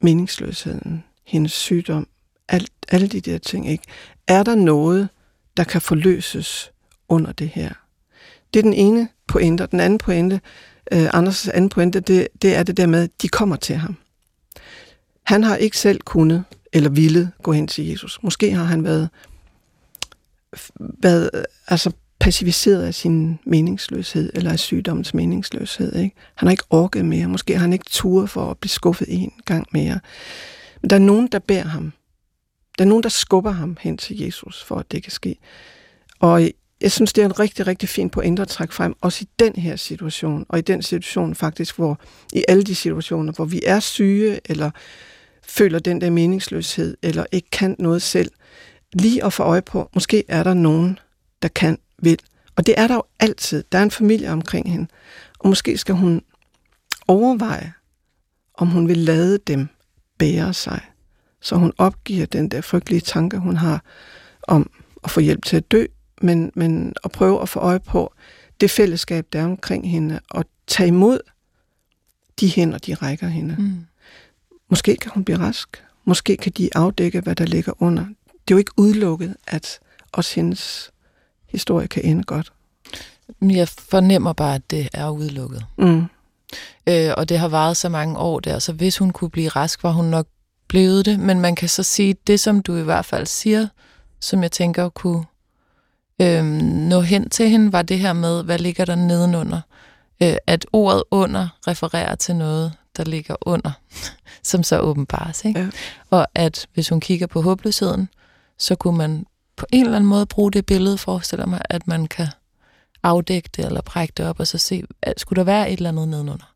Meningsløsheden, hendes sygdom, alt, alle de der ting, ikke? Er der noget, der kan forløses under det her? Det er den ene pointe, og den anden pointe, øh, Anders' anden pointe, det, det er det der med, at de kommer til ham. Han har ikke selv kunnet eller ville gå hen til Jesus. Måske har han været, været altså passiviseret af sin meningsløshed, eller af sygdommens meningsløshed. Ikke? Han har ikke orket mere. Måske har han ikke tur for at blive skuffet en gang mere. Men der er nogen, der bærer ham. Der er nogen, der skubber ham hen til Jesus, for at det kan ske. Og jeg synes, det er en rigtig, rigtig fin pointe at trække frem, også i den her situation, og i den situation faktisk, hvor i alle de situationer, hvor vi er syge, eller føler den der meningsløshed, eller ikke kan noget selv, lige at få øje på, måske er der nogen, der kan, vil. Og det er der jo altid. Der er en familie omkring hende. Og måske skal hun overveje, om hun vil lade dem bære sig, så hun opgiver den der frygtelige tanke, hun har om at få hjælp til at dø, men, men at prøve at få øje på det fællesskab, der er omkring hende, og tage imod de hænder, de rækker hende. Mm. Måske kan hun blive rask. Måske kan de afdække, hvad der ligger under. Det er jo ikke udelukket, at også hendes historie kan ende godt. Jeg fornemmer bare, at det er udelukket. Mm. Øh, og det har varet så mange år der, så hvis hun kunne blive rask, var hun nok blevet det. Men man kan så sige, det som du i hvert fald siger, som jeg tænker kunne øh, nå hen til hende, var det her med, hvad ligger der nedenunder? Øh, at ordet under refererer til noget, der ligger under, som så åbenbares. Ikke? Ja. Og at hvis hun kigger på håbløsheden, så kunne man på en eller anden måde bruge det billede, forestiller mig, at man kan afdække det eller brække det op og så se, at skulle der være et eller andet nedenunder.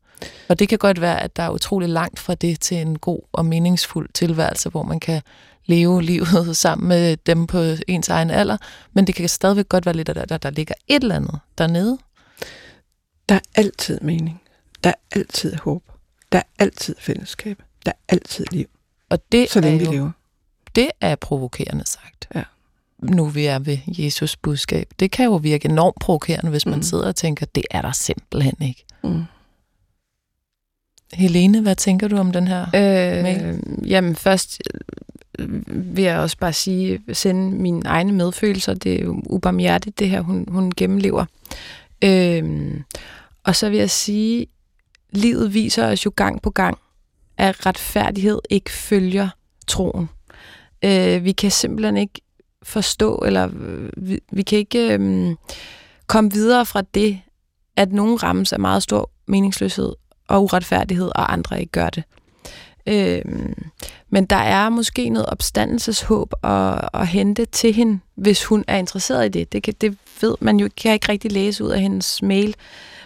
Og det kan godt være, at der er utrolig langt fra det til en god og meningsfuld tilværelse, hvor man kan leve livet sammen med dem på ens egen alder, men det kan stadigvæk godt være lidt af der, der, der ligger et eller andet dernede. Der er altid mening. Der er altid håb. Der er altid fællesskab. Der er altid liv. Og det så længe er jo, vi lever. Det er provokerende sagt. Ja. nu vi er ved Jesus budskab. Det kan jo virke enormt provokerende, hvis man Mm. sidder og tænker, det er der simpelthen ikke. Mm. Helene, hvad tænker du om den her? Øh, Mail? jamen først øh, vil jeg også bare sige, sende mine egne medfølelser. Det er jo ubarmhjertigt, det her, hun, hun gennemlever. Øh, og så vil jeg sige, livet viser os jo gang på gang, at retfærdighed ikke følger troen. Øh, vi kan simpelthen ikke forstå, eller øh, vi, vi kan ikke øh, komme videre fra det, at nogen rammes af meget stor meningsløshed og uretfærdighed, og andre ikke gør det. Øhm, men der er måske noget opstandelseshåb at, at hente til hende, hvis hun er interesseret i det. Det, kan, det ved man jo, kan jeg ikke rigtig læse ud af hendes mail.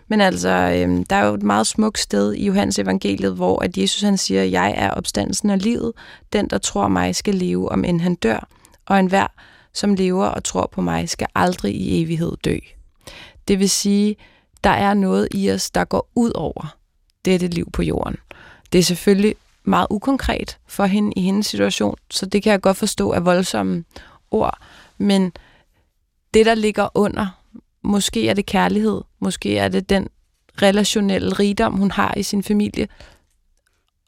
Men altså, øhm, der er jo et meget smukt sted i Johannes evangeliet, hvor at Jesus han siger, jeg er opstandelsen og livet. Den, der tror mig, skal leve, om end han dør. Og enhver, som lever og tror på mig, skal aldrig i evighed dø. Det vil sige, der er noget i os, der går ud over dette liv på jorden. Det er selvfølgelig meget ukonkret for hende i hendes situation, så det kan jeg godt forstå er voldsomme ord, men det, der ligger under, måske er det kærlighed, måske er det den relationelle rigdom, hun har i sin familie,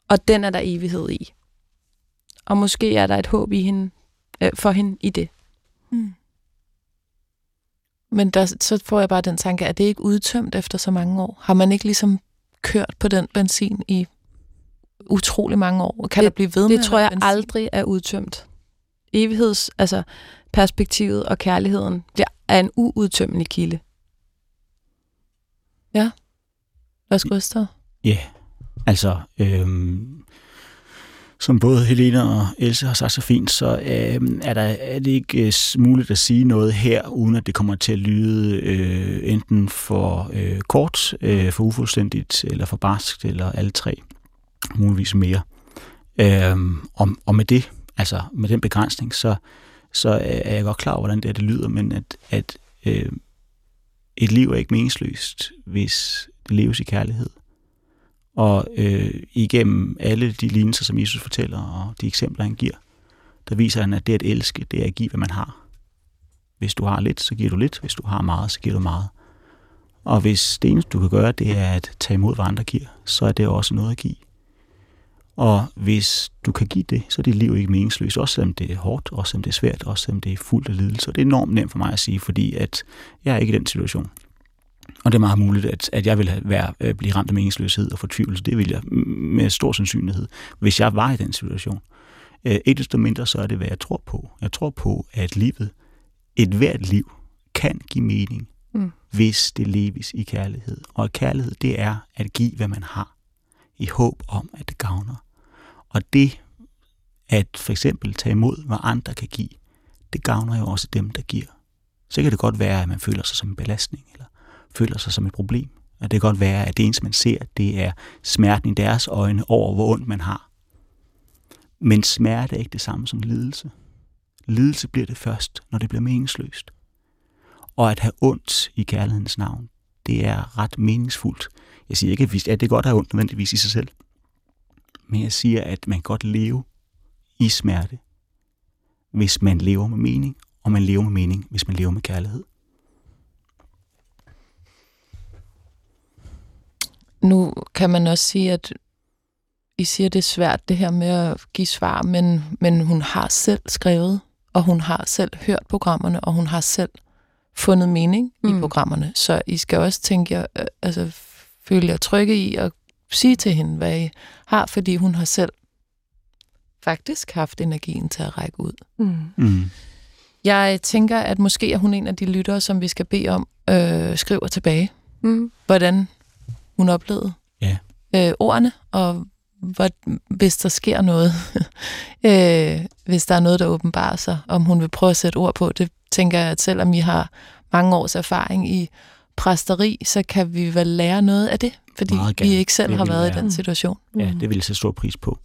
og den er der evighed i. Og måske er der et håb i hende, øh, for hende i det. Mm. Men der, så får jeg bare den tanke, er det ikke udtømt efter så mange år? Har man ikke ligesom kørt på den benzin i utrolig mange år? Kan Det- der blive ved med Det tror jeg benzin? aldrig er udtømt. Evigheds, altså perspektivet og kærligheden, bliver er en uudtømmelig kilde. Værsgo, Gustav. Ja, altså, øhm, som både Helena og Else har sagt så fint, så øh, er, der, er det ikke øh, muligt at sige noget her, uden at det kommer til at lyde øh, enten for øh, kort, øh, for ufuldstændigt, eller for barskt, eller alle tre, muligvis mere. Øh, og, og med det, altså med den begrænsning, så, så øh, er jeg godt klar over, hvordan det, er, det lyder, men at, at øh, et liv er ikke meningsløst, hvis det leves i kærlighed. Og øh, igennem alle de lignelser, som Jesus fortæller, og de eksempler, han giver, der viser han, at det at elske, det er at give, hvad man har. Hvis du har lidt, så giver du lidt. Hvis du har meget, så giver du meget. Og hvis det eneste, du kan gøre, det er at tage imod, hvad andre giver, så er det også noget at give. Og hvis du kan give det, så er dit liv ikke meningsløst, også selvom det er hårdt, også selvom det er svært, også selvom det er fuldt af lidelse. Og det er enormt nemt for mig at sige, fordi at jeg er ikke i den situation. Og det er meget muligt, at, at jeg vil have, være, øh, blive ramt af meningsløshed og fortvivlelse. Det vil jeg med stor sandsynlighed, hvis jeg var i den situation. Øh, Ikke desto mindre, så er det, hvad jeg tror på. Jeg tror på, at livet, et hvert liv, kan give mening, Mm. hvis det leves i kærlighed. Og kærlighed, det er at give, hvad man har, i håb om, at det gavner. Og det, at for eksempel tage imod, hvad andre kan give, det gavner jo også dem, der giver. Så kan det godt være, at man føler sig som en belastning, eller føler sig som et problem. Og det kan godt være, at det eneste, man ser, det er smerten i deres øjne over, hvor ondt man har. Men smerte er ikke det samme som lidelse. Lidelse bliver det først, når det bliver meningsløst. Og at have ondt i kærlighedens navn, det er ret meningsfuldt. Jeg siger ikke, at det er godt at have ondt nødvendigvis i sig selv. Men jeg siger, at man kan godt leve i smerte, hvis man lever med mening, og man lever med mening, hvis man lever med kærlighed. Nu kan man også sige, at I siger, det er svært det her med at give svar, men, men hun har selv skrevet, og hun har selv hørt programmerne, og hun har selv fundet mening mm. i Mm. programmerne. Så I skal også tænke jer, øh, altså føle jer trygge i at sige til hende, hvad I har, fordi hun har selv faktisk haft energien til at række ud. Mm. Mm. Jeg tænker, at måske er hun en af de lyttere, som vi skal bede om, øh, skriver tilbage, Mm. hvordan hun oplevede Ja. øh, ordene, og hvor, hvis der sker noget, øh, hvis der er noget, der åbenbarer sig, om hun vil prøve at sætte ord på det, tænker jeg, at selvom I har mange års erfaring i præsteri, så kan vi vel lære noget af det, fordi vi ikke selv Det har været i være- den situation. Ja, det vil jeg sætte stor pris på.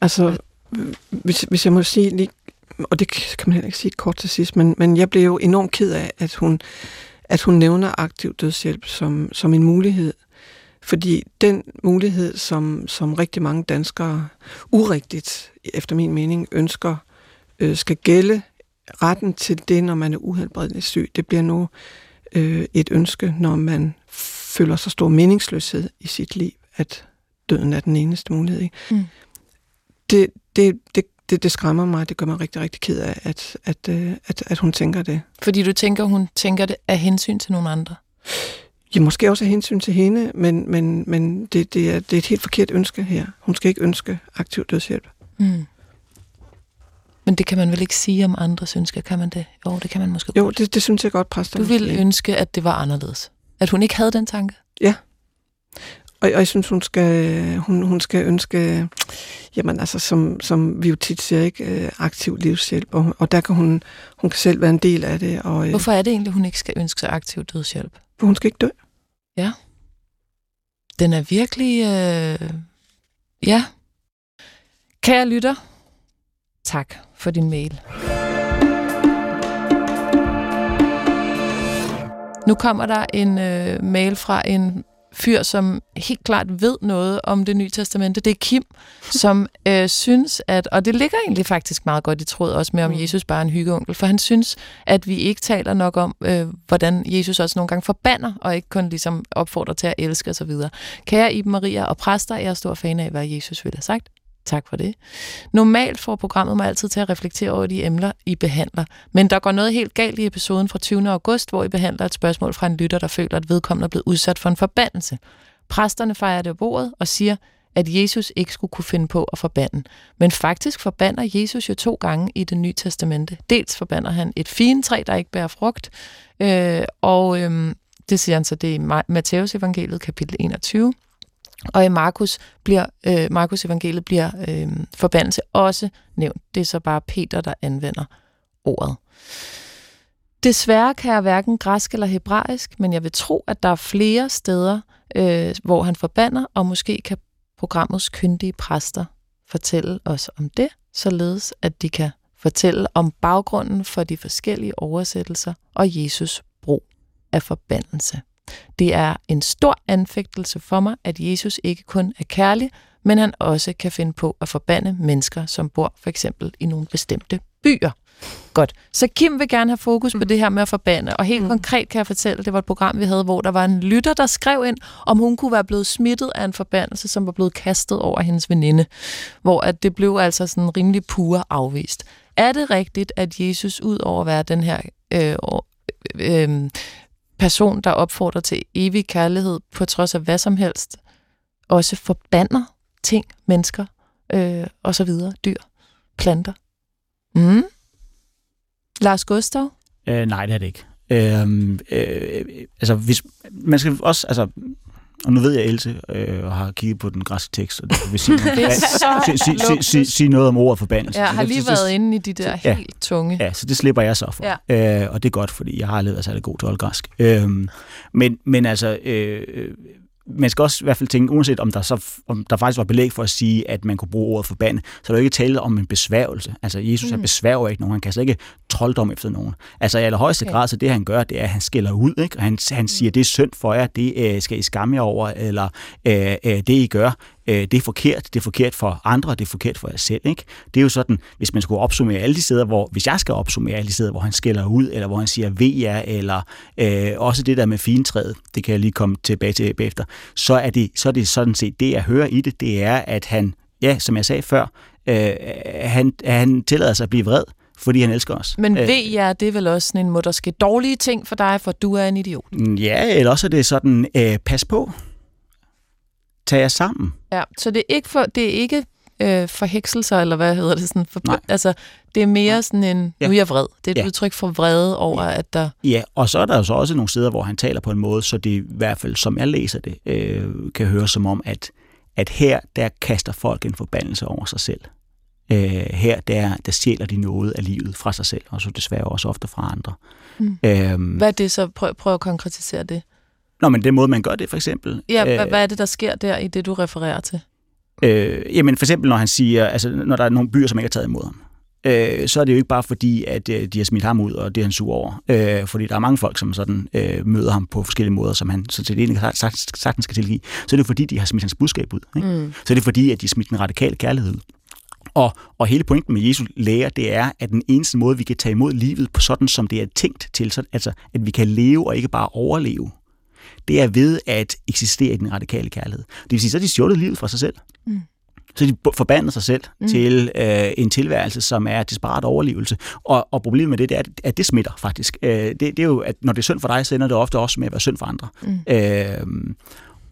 Altså, hvis, hvis jeg må sige lige, og det kan man heller ikke sige kort til sidst, men, men jeg blev jo enormt ked af, at hun, at hun nævner aktiv dødshjælp som, som en mulighed. Fordi den mulighed, som, som rigtig mange danskere urigtigt, efter min mening, ønsker, øh, skal gælde retten til det, når man er uhelbredeligt syg, det bliver nu øh, et ønske, når man føler så stor meningsløshed i sit liv, at døden er den eneste mulighed. Ikke? Mm. Det, det, det, det, det skræmmer mig, det gør mig rigtig, rigtig ked af, at, at, øh, at, at hun tænker det. Fordi du tænker, hun tænker det af hensyn til nogle andre? Ja, måske også af hensyn til hende, men, men, men det, det, er, det er et helt forkert ønske her. Hun skal ikke ønske aktiv dødshjælp. Mm. Men det kan man vel ikke sige om andres ønsker, kan man det? Jo, det kan man måske Jo, det, det synes jeg godt, præster. Du ville ønske, at det var anderledes. At hun ikke havde den tanke? Ja. Og, og jeg synes, hun skal, hun, hun skal ønske, jamen altså, som, som vi jo tit siger, ikke, øh, aktiv livshjælp. Og, og der kan hun, hun kan selv være en del af det. Og, øh, Hvorfor er det egentlig, hun ikke skal ønske sig aktiv dødshjælp? For hun skal ikke dø. Ja. Den er virkelig... Øh... Ja. Kære lytter, tak for din mail. Nu kommer der en øh, mail fra en fyr, som helt klart ved noget om det nye testamente. Det er Kim, som øh, synes, at, og det ligger egentlig faktisk meget godt i tråd også med, om mm. Jesus bare er en hyggeonkel, for han synes, at vi ikke taler nok om, øh, hvordan Jesus også nogle gange forbander, og ikke kun ligesom opfordrer til at elske osv. Kære Iben Maria og præster, jeg er stor fan af, hvad Jesus ville have sagt. Tak for det. Normalt får programmet mig altid til at reflektere over de emner, I behandler. Men der går noget helt galt i episoden fra 20. august, hvor I behandler et spørgsmål fra en lytter, der føler, at vedkommende er blevet udsat for en forbandelse. Præsterne fejrer det bordet og siger, at Jesus ikke skulle kunne finde på at forbande. Men faktisk forbander Jesus jo to gange i det nye testamente. Dels forbander han et fintræ, der ikke bærer frugt, øh, og øh, det siger han så, det er i Matteus evangeliet kapitel 21. Og i Markus, bliver, øh, Markus evangeliet bliver øh, forbandelse også nævnt. Det er så bare Peter, der anvender ordet. Desværre kan jeg hverken græsk eller hebraisk, men jeg vil tro, at der er flere steder, øh, hvor han forbander, og måske kan programmets kyndige præster fortælle os om det, således at de kan fortælle om baggrunden for de forskellige oversættelser og Jesus brug af forbandelse. Det er en stor anfægtelse for mig, at Jesus ikke kun er kærlig, men han også kan finde på at forbande mennesker, som bor for eksempel i nogle bestemte byer. Godt. Så Kim vil gerne have fokus på mm. det her med at forbande, og helt mm. konkret kan jeg fortælle, det var et program, vi havde, hvor der var en lytter, der skrev ind, om hun kunne være blevet smittet af en forbandelse, som var blevet kastet over hendes veninde, hvor at det blev altså sådan rimelig pure afvist. Er det rigtigt, at Jesus ud over at være den her øh, øh, person, der opfordrer til evig kærlighed på trods af hvad som helst, også forbander ting, mennesker øh, og så videre, dyr, planter. Mm. Lars Gustav? Øh, nej, det er det ikke. Øhm, øh, øh, altså, hvis, man skal også, altså, og nu ved jeg, Else øh, har kigget på den græske tekst, og det vil sige, det så sige, sige, sige, sige noget om ordet forbandelse. Jeg har lige så, været inde i de der ja, helt tunge. Ja, så det slipper jeg så for. Ja. Øh, og det er godt, fordi jeg har aldrig været særlig god til at holde græsk. Øh, men, men altså, øh, man skal også i hvert fald tænke, uanset om der, så, om der faktisk var belæg for at sige, at man kunne bruge ordet forbande, så er der jo ikke tale om en besværgelse. Altså, Jesus mm. besværger ikke nogen. Han kan slet ikke trolddom efter nogen. Altså, i allerhøjeste okay. grad, så det han gør, det er, at han skiller ud. Ikke? Og han, han siger, det er synd for jer, det øh, skal I skamme jer over, eller øh, øh, det I gør, øh, det er forkert, det er forkert for andre, det er forkert for jer selv. Ikke? Det er jo sådan, hvis man skulle opsummere alle de steder, hvor, hvis jeg skal opsummere alle de steder, hvor han skiller ud, eller hvor han siger jer, eller øh, også det der med fintræet, det kan jeg lige komme tilbage til bagefter, så er, det, så er det sådan set, det jeg hører i det, det er, at han, ja, som jeg sagde før, øh, han, han tillader sig at blive vred, fordi han elsker os. Men øh, ved jeg, det er vel også sådan en må ske dårlige ting for dig, for du er en idiot? Ja, eller også er det sådan, øh, pas på, tag jer sammen. Ja, så det er ikke, for, det er ikke øh, forhekselser, eller hvad hedder det? Sådan, for, Nej. Altså, det er mere sådan en, ja. nu er jeg vred. Det er et ja. udtryk for vrede over, ja. at der... Ja, og så er der jo så også nogle steder, hvor han taler på en måde, så det i hvert fald, som jeg læser det, øh, kan høre som om, at, at her, der kaster folk en forbandelse over sig selv. Øh, her, der, der stjæler de noget af livet fra sig selv, og så desværre også ofte fra andre. Mm. Øhm, hvad er det så? Prøv, prøv at konkretisere det. Nå, men den måde, man gør det, for eksempel. Ja, øh, hvad er det, der sker der i det, du refererer til? Øh, jamen, for eksempel, når han siger, altså, når der er nogle byer, som ikke har taget imod ham, øh, så er det jo ikke bare fordi, at øh, de har smidt ham ud, og det er han sur over. Øh, fordi der er mange folk, som sådan øh, møder ham på forskellige måder, som han så til det sagtens, sagtens skal tilgive. Så er det fordi, de har smidt hans budskab ud. Ikke? Mm. Så er det fordi, at de har smidt den radikale kærlighed ud. Og, og hele pointen med Jesu lære, det er, at den eneste måde, vi kan tage imod livet på sådan, som det er tænkt til, så, altså at vi kan leve og ikke bare overleve, det er ved at eksistere i den radikale kærlighed. Det vil sige, så er de stjålet livet fra sig selv. Mm. Så de forbander sig selv mm. til øh, en tilværelse, som er desperat overlevelse. Og, og problemet med det, det er, at det smitter faktisk. Øh, det, det er jo, at når det er synd for dig, så ender det ofte også med at være synd for andre. Mm. Øh,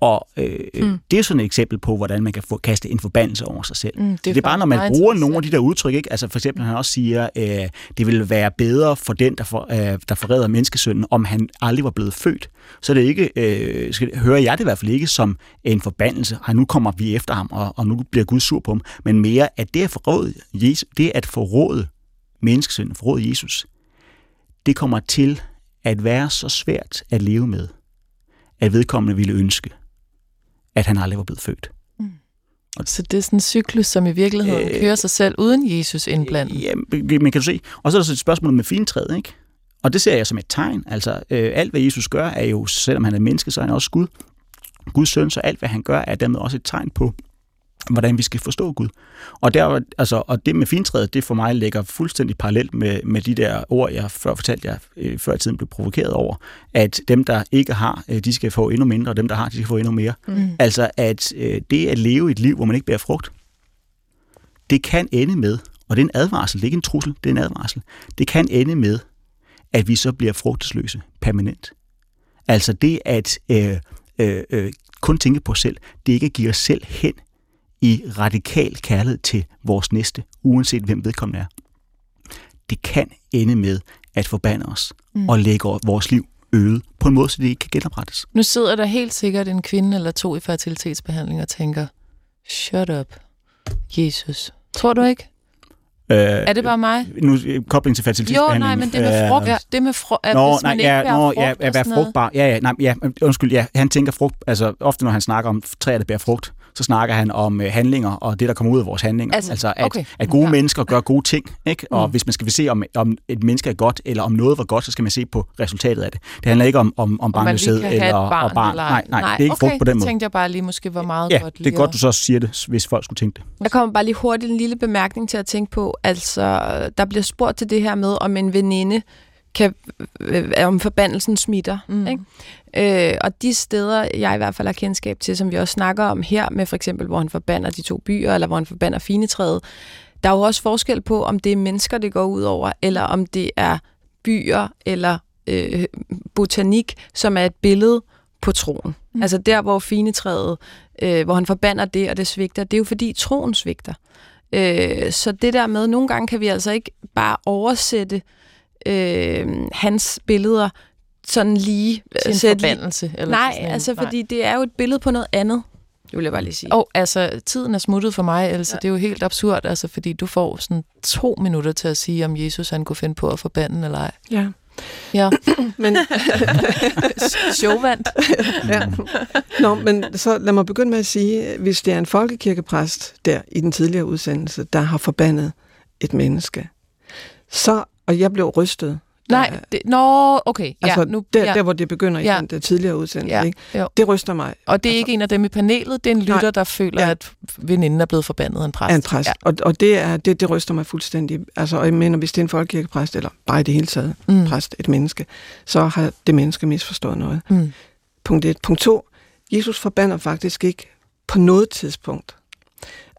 og øh, mm. det er sådan et eksempel på, hvordan man kan få kastet en forbandelse over sig selv. Mm, det, er det er bare, når man bruger nogle af de der udtryk, ikke? altså for eksempel han også siger, øh, det ville være bedre for den, der, for, øh, der forræder menneskesønnen, om han aldrig var blevet født. Så det er ikke, øh, skal, hører jeg det i hvert fald ikke som en forbandelse, at nu kommer vi efter ham, og, og nu bliver Gud sur på ham, men mere, at det at forråde, Jesus, det at forråde menneskesønnen, forråde Jesus, det kommer til at være så svært at leve med, at vedkommende ville ønske, at han aldrig var blevet født. Mm. Og så det er sådan en cyklus, som i virkeligheden øh, kører sig selv uden Jesus indblandet? Ja, man kan du se. Og så er der så et spørgsmål med fintræet, ikke? Og det ser jeg som et tegn. Altså, øh, alt hvad Jesus gør, er jo, selvom han er menneske, så er han også Gud. Guds søn, så alt hvad han gør, er dermed også et tegn på, hvordan vi skal forstå Gud. Og, der, altså, og det med fintræet, det for mig ligger fuldstændig parallelt med, med de der ord, jeg før fortalte jer, øh, før i tiden blev provokeret over, at dem, der ikke har, øh, de skal få endnu mindre, og dem, der har, de skal få endnu mere. Mm. Altså, at øh, det at leve et liv, hvor man ikke bærer frugt, det kan ende med, og det er en advarsel, det er ikke en trussel, det er en advarsel, det kan ende med, at vi så bliver frugtesløse permanent. Altså det at øh, øh, øh, kun tænke på os selv, det ikke give os selv hen i radikal kærlighed til vores næste, uanset hvem vedkommende er. Det kan ende med at forbande os mm. og lægge vores liv øde på en måde, så det ikke kan genoprettes. Nu sidder der helt sikkert en kvinde eller to i fertilitetsbehandling og tænker, shut up, Jesus. Tror du ikke? Øh, er det bare mig? Nu kobling til fertilitetsbehandling. Jo, nej, men det med frugt, øh, det med frugt, at nå, hvis man nej, ikke ja, nå, frugt ja, at være frugtbar. Ja, ja, nej, ja, undskyld, ja, han tænker frugt, altså ofte når han snakker om træer, der bærer frugt, så snakker han om øh, handlinger og det, der kommer ud af vores handlinger. Altså, altså at, okay. at gode ja. mennesker gør gode ting. Ikke? Og mm. hvis man skal se, om, om et menneske er godt, eller om noget var godt, så skal man se på resultatet af det. Det handler ikke om, om, om barnløshed eller barn, og barn. Eller, nej, nej, nej, det er ikke okay, frugt på den måde. tænkte jeg bare lige måske var meget ja, godt. det er godt, du så siger det, hvis folk skulle tænke det. Der kommer bare lige hurtigt en lille bemærkning til at tænke på. Altså, der bliver spurgt til det her med, om en veninde kan, øh, om forbandelsen smitter. Mm. Ikke? Øh, og de steder, jeg i hvert fald har kendskab til, som vi også snakker om her, med for eksempel, hvor han forbander de to byer, eller hvor han forbander finetræet, der er jo også forskel på, om det er mennesker, det går ud over, eller om det er byer eller øh, botanik, som er et billede på troen. Mm. Altså der, hvor finetræet, øh, hvor han forbander det, og det svigter, det er jo fordi troen svigter. Øh, så det der med, nogle gange kan vi altså ikke bare oversætte øh, øh, hans billeder sådan lige... Til en forbandelse? Eller nej, sådan en, altså nej. fordi det er jo et billede på noget andet. Det vil jeg bare lige sige. Og altså, tiden er smuttet for mig, altså ja. det er jo helt absurd, altså fordi du får sådan to minutter til at sige, om Jesus han kunne finde på at forbande eller ej. Ja. Ja. men showvandt. ja. Nå, men så lad mig begynde med at sige, hvis det er en folkekirkepræst der i den tidligere udsendelse, der har forbandet et menneske, så og jeg blev rystet. Nej, det, nå, okay. Altså, ja, nu, der, ja. der, hvor det begynder i ja. den der tidligere udsendelse. Ja. Ikke? Det ryster mig. Og det er altså, ikke en af dem i panelet, det er en lytter, Nej. der føler, ja. at veninden er blevet forbandet af en præst. Af en præst. Ja. Og, og det, er, det, det ryster mig fuldstændig. Altså, og jeg mener, hvis det er en folkekirkepræst, eller bare i det hele taget mm. præst, et menneske, så har det menneske misforstået noget. Mm. Punkt 1. Punkt 2. Jesus forbander faktisk ikke på noget tidspunkt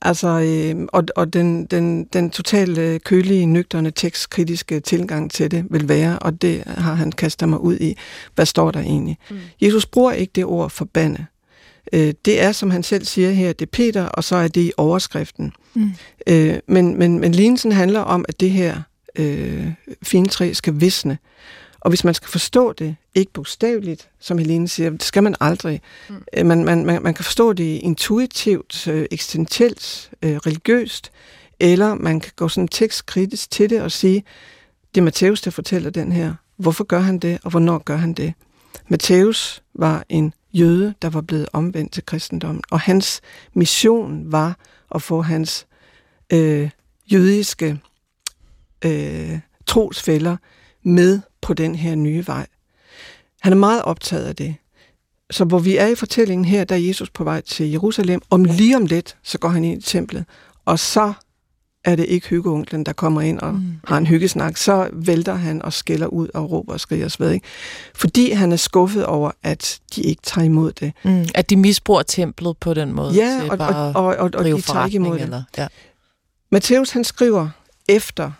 Altså, øh, og, og den, den, den totale kølige, nøgterne, tekstkritiske tilgang til det vil være, og det har han kastet mig ud i. Hvad står der egentlig? Mm. Jesus bruger ikke det ord forbande. Øh, det er, som han selv siger her, det er Peter, og så er det i overskriften. Mm. Øh, men, men, men lignelsen handler om, at det her øh, fine træ skal visne. Og hvis man skal forstå det, ikke bogstaveligt, som Helene siger, det skal man aldrig. Mm. Øh, man, man, man, man kan forstå det intuitivt, øh, eksistentielt, øh, religiøst, eller man kan gå sådan tekstkritisk til det og sige, det er Matthæus, der fortæller den her. Hvorfor gør han det, og hvornår gør han det? Matthæus var en jøde, der var blevet omvendt til kristendommen, og hans mission var at få hans øh, jødiske øh, trosfælder med på den her nye vej. Han er meget optaget af det. Så hvor vi er i fortællingen her, der er Jesus på vej til Jerusalem. Om lige om lidt, så går han ind i templet. Og så er det ikke hyggeonklen, der kommer ind og mm. har en hyggesnak, så vælter han og skælder ud og råber og skriger og sved, ikke? Fordi han er skuffet over, at de ikke tager imod det. Mm. At de misbruger templet på den måde. Ja, og, og, og, og, og de tager ikke imod eller, det. Ja. Matthæus han skriver efter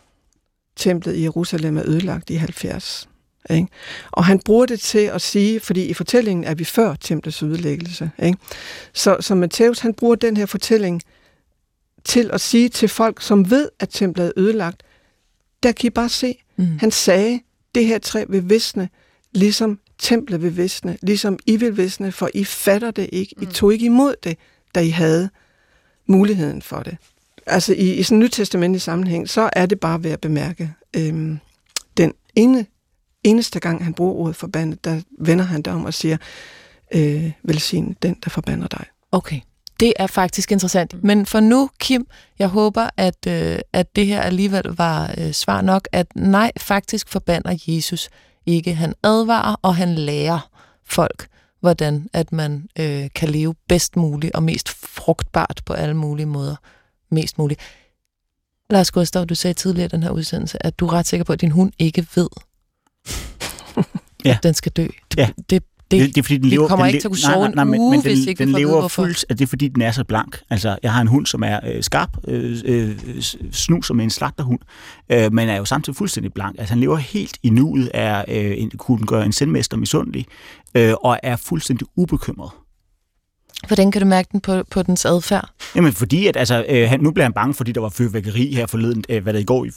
templet i Jerusalem er ødelagt i 70. Ikke? Og han bruger det til at sige, fordi i fortællingen er vi før templets ødelæggelse. Ikke? Så, så Matthæus han bruger den her fortælling til at sige til folk, som ved, at templet er ødelagt, der kan I bare se, mm. han sagde, det her træ vil visne, ligesom templet vil visne, ligesom I vil visne, for I fatter det ikke. I mm. tog ikke imod det, da I havde muligheden for det. Altså i, i sådan en nytestamentlig sammenhæng, så er det bare ved at bemærke, øhm, den ene, eneste gang, han bruger ordet forbandet, der vender han det om og siger, øh, velsign den, der forbander dig. Okay. Det er faktisk interessant. Men for nu, Kim, jeg håber, at, øh, at det her alligevel var øh, svar nok, at nej, faktisk forbander Jesus ikke. Han advarer, og han lærer folk, hvordan at man øh, kan leve bedst muligt og mest frugtbart på alle mulige måder. Mest muligt. Lars Gustav, du sagde tidligere i den her udsendelse, at du er ret sikker på, at din hund ikke ved, ja. at den skal dø. Det, ja. det det, det, det er, fordi den lever, kommer den ikke til at kunne sove nej, nej, nej, en uge, men, men hvis den, ikke den lever fuldt, at det er fordi, den er så blank. Altså, jeg har en hund, som er øh, skarp, øh, øh, snuser med en slagterhund, øh, men er jo samtidig fuldstændig blank. Altså, han lever helt i nuet, er, øh, en, kunne gøre en sendmester misundelig, øh, og er fuldstændig ubekymret. Hvordan kan du mærke den på, på dens adfærd? Jamen, fordi at, altså, øh, han, nu bliver han bange, fordi der var fyrværkeri her forleden, øh, hvad der i går i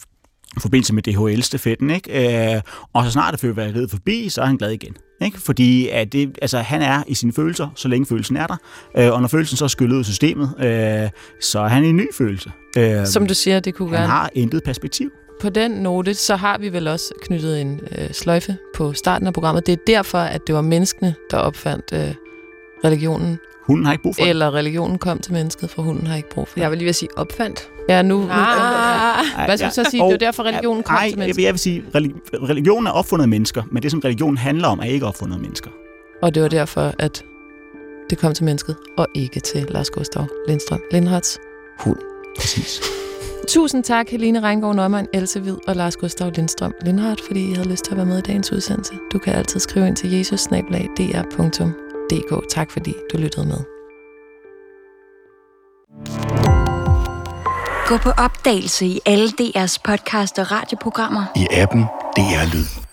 forbindelse med DHL-stafetten, ikke? Øh, og så snart er fyrværkeriet forbi, så er han glad igen. Ikke? Fordi at det, altså, han er i sine følelser, så længe følelsen er der. Øh, og når følelsen så er skyllet ud af systemet, øh, så er han i en ny følelse. Øh, Som du siger, det kunne han være... Han har intet perspektiv. På den note, så har vi vel også knyttet en øh, sløjfe på starten af programmet. Det er derfor, at det var menneskene, der opfandt øh, religionen. Hunden har ikke brug for det. Eller religionen kom til mennesket, for hunden har ikke brug for det. Jeg vil lige sige opfandt. Ja, nu... ah, hvad skal du så sige? Det er derfor, religionen kom ej, til mennesker. Jeg vil sige, religionen er opfundet af mennesker, men det, som religionen handler om, er ikke opfundet af mennesker. Og det var derfor, at det kom til mennesket, og ikke til Lars Gustav Lindstrøm Lindhards hund. Præcis. Tusind tak, Helene Reingård Nøgman, Else Hvid og Lars Gustav Lindstrøm Lindhardt, fordi I havde lyst til at være med i dagens udsendelse. Du kan altid skrive ind til jesus Tak fordi du lyttede med. Gå på opdagelse i alle DR's podcast og radioprogrammer. I appen DR Lyd.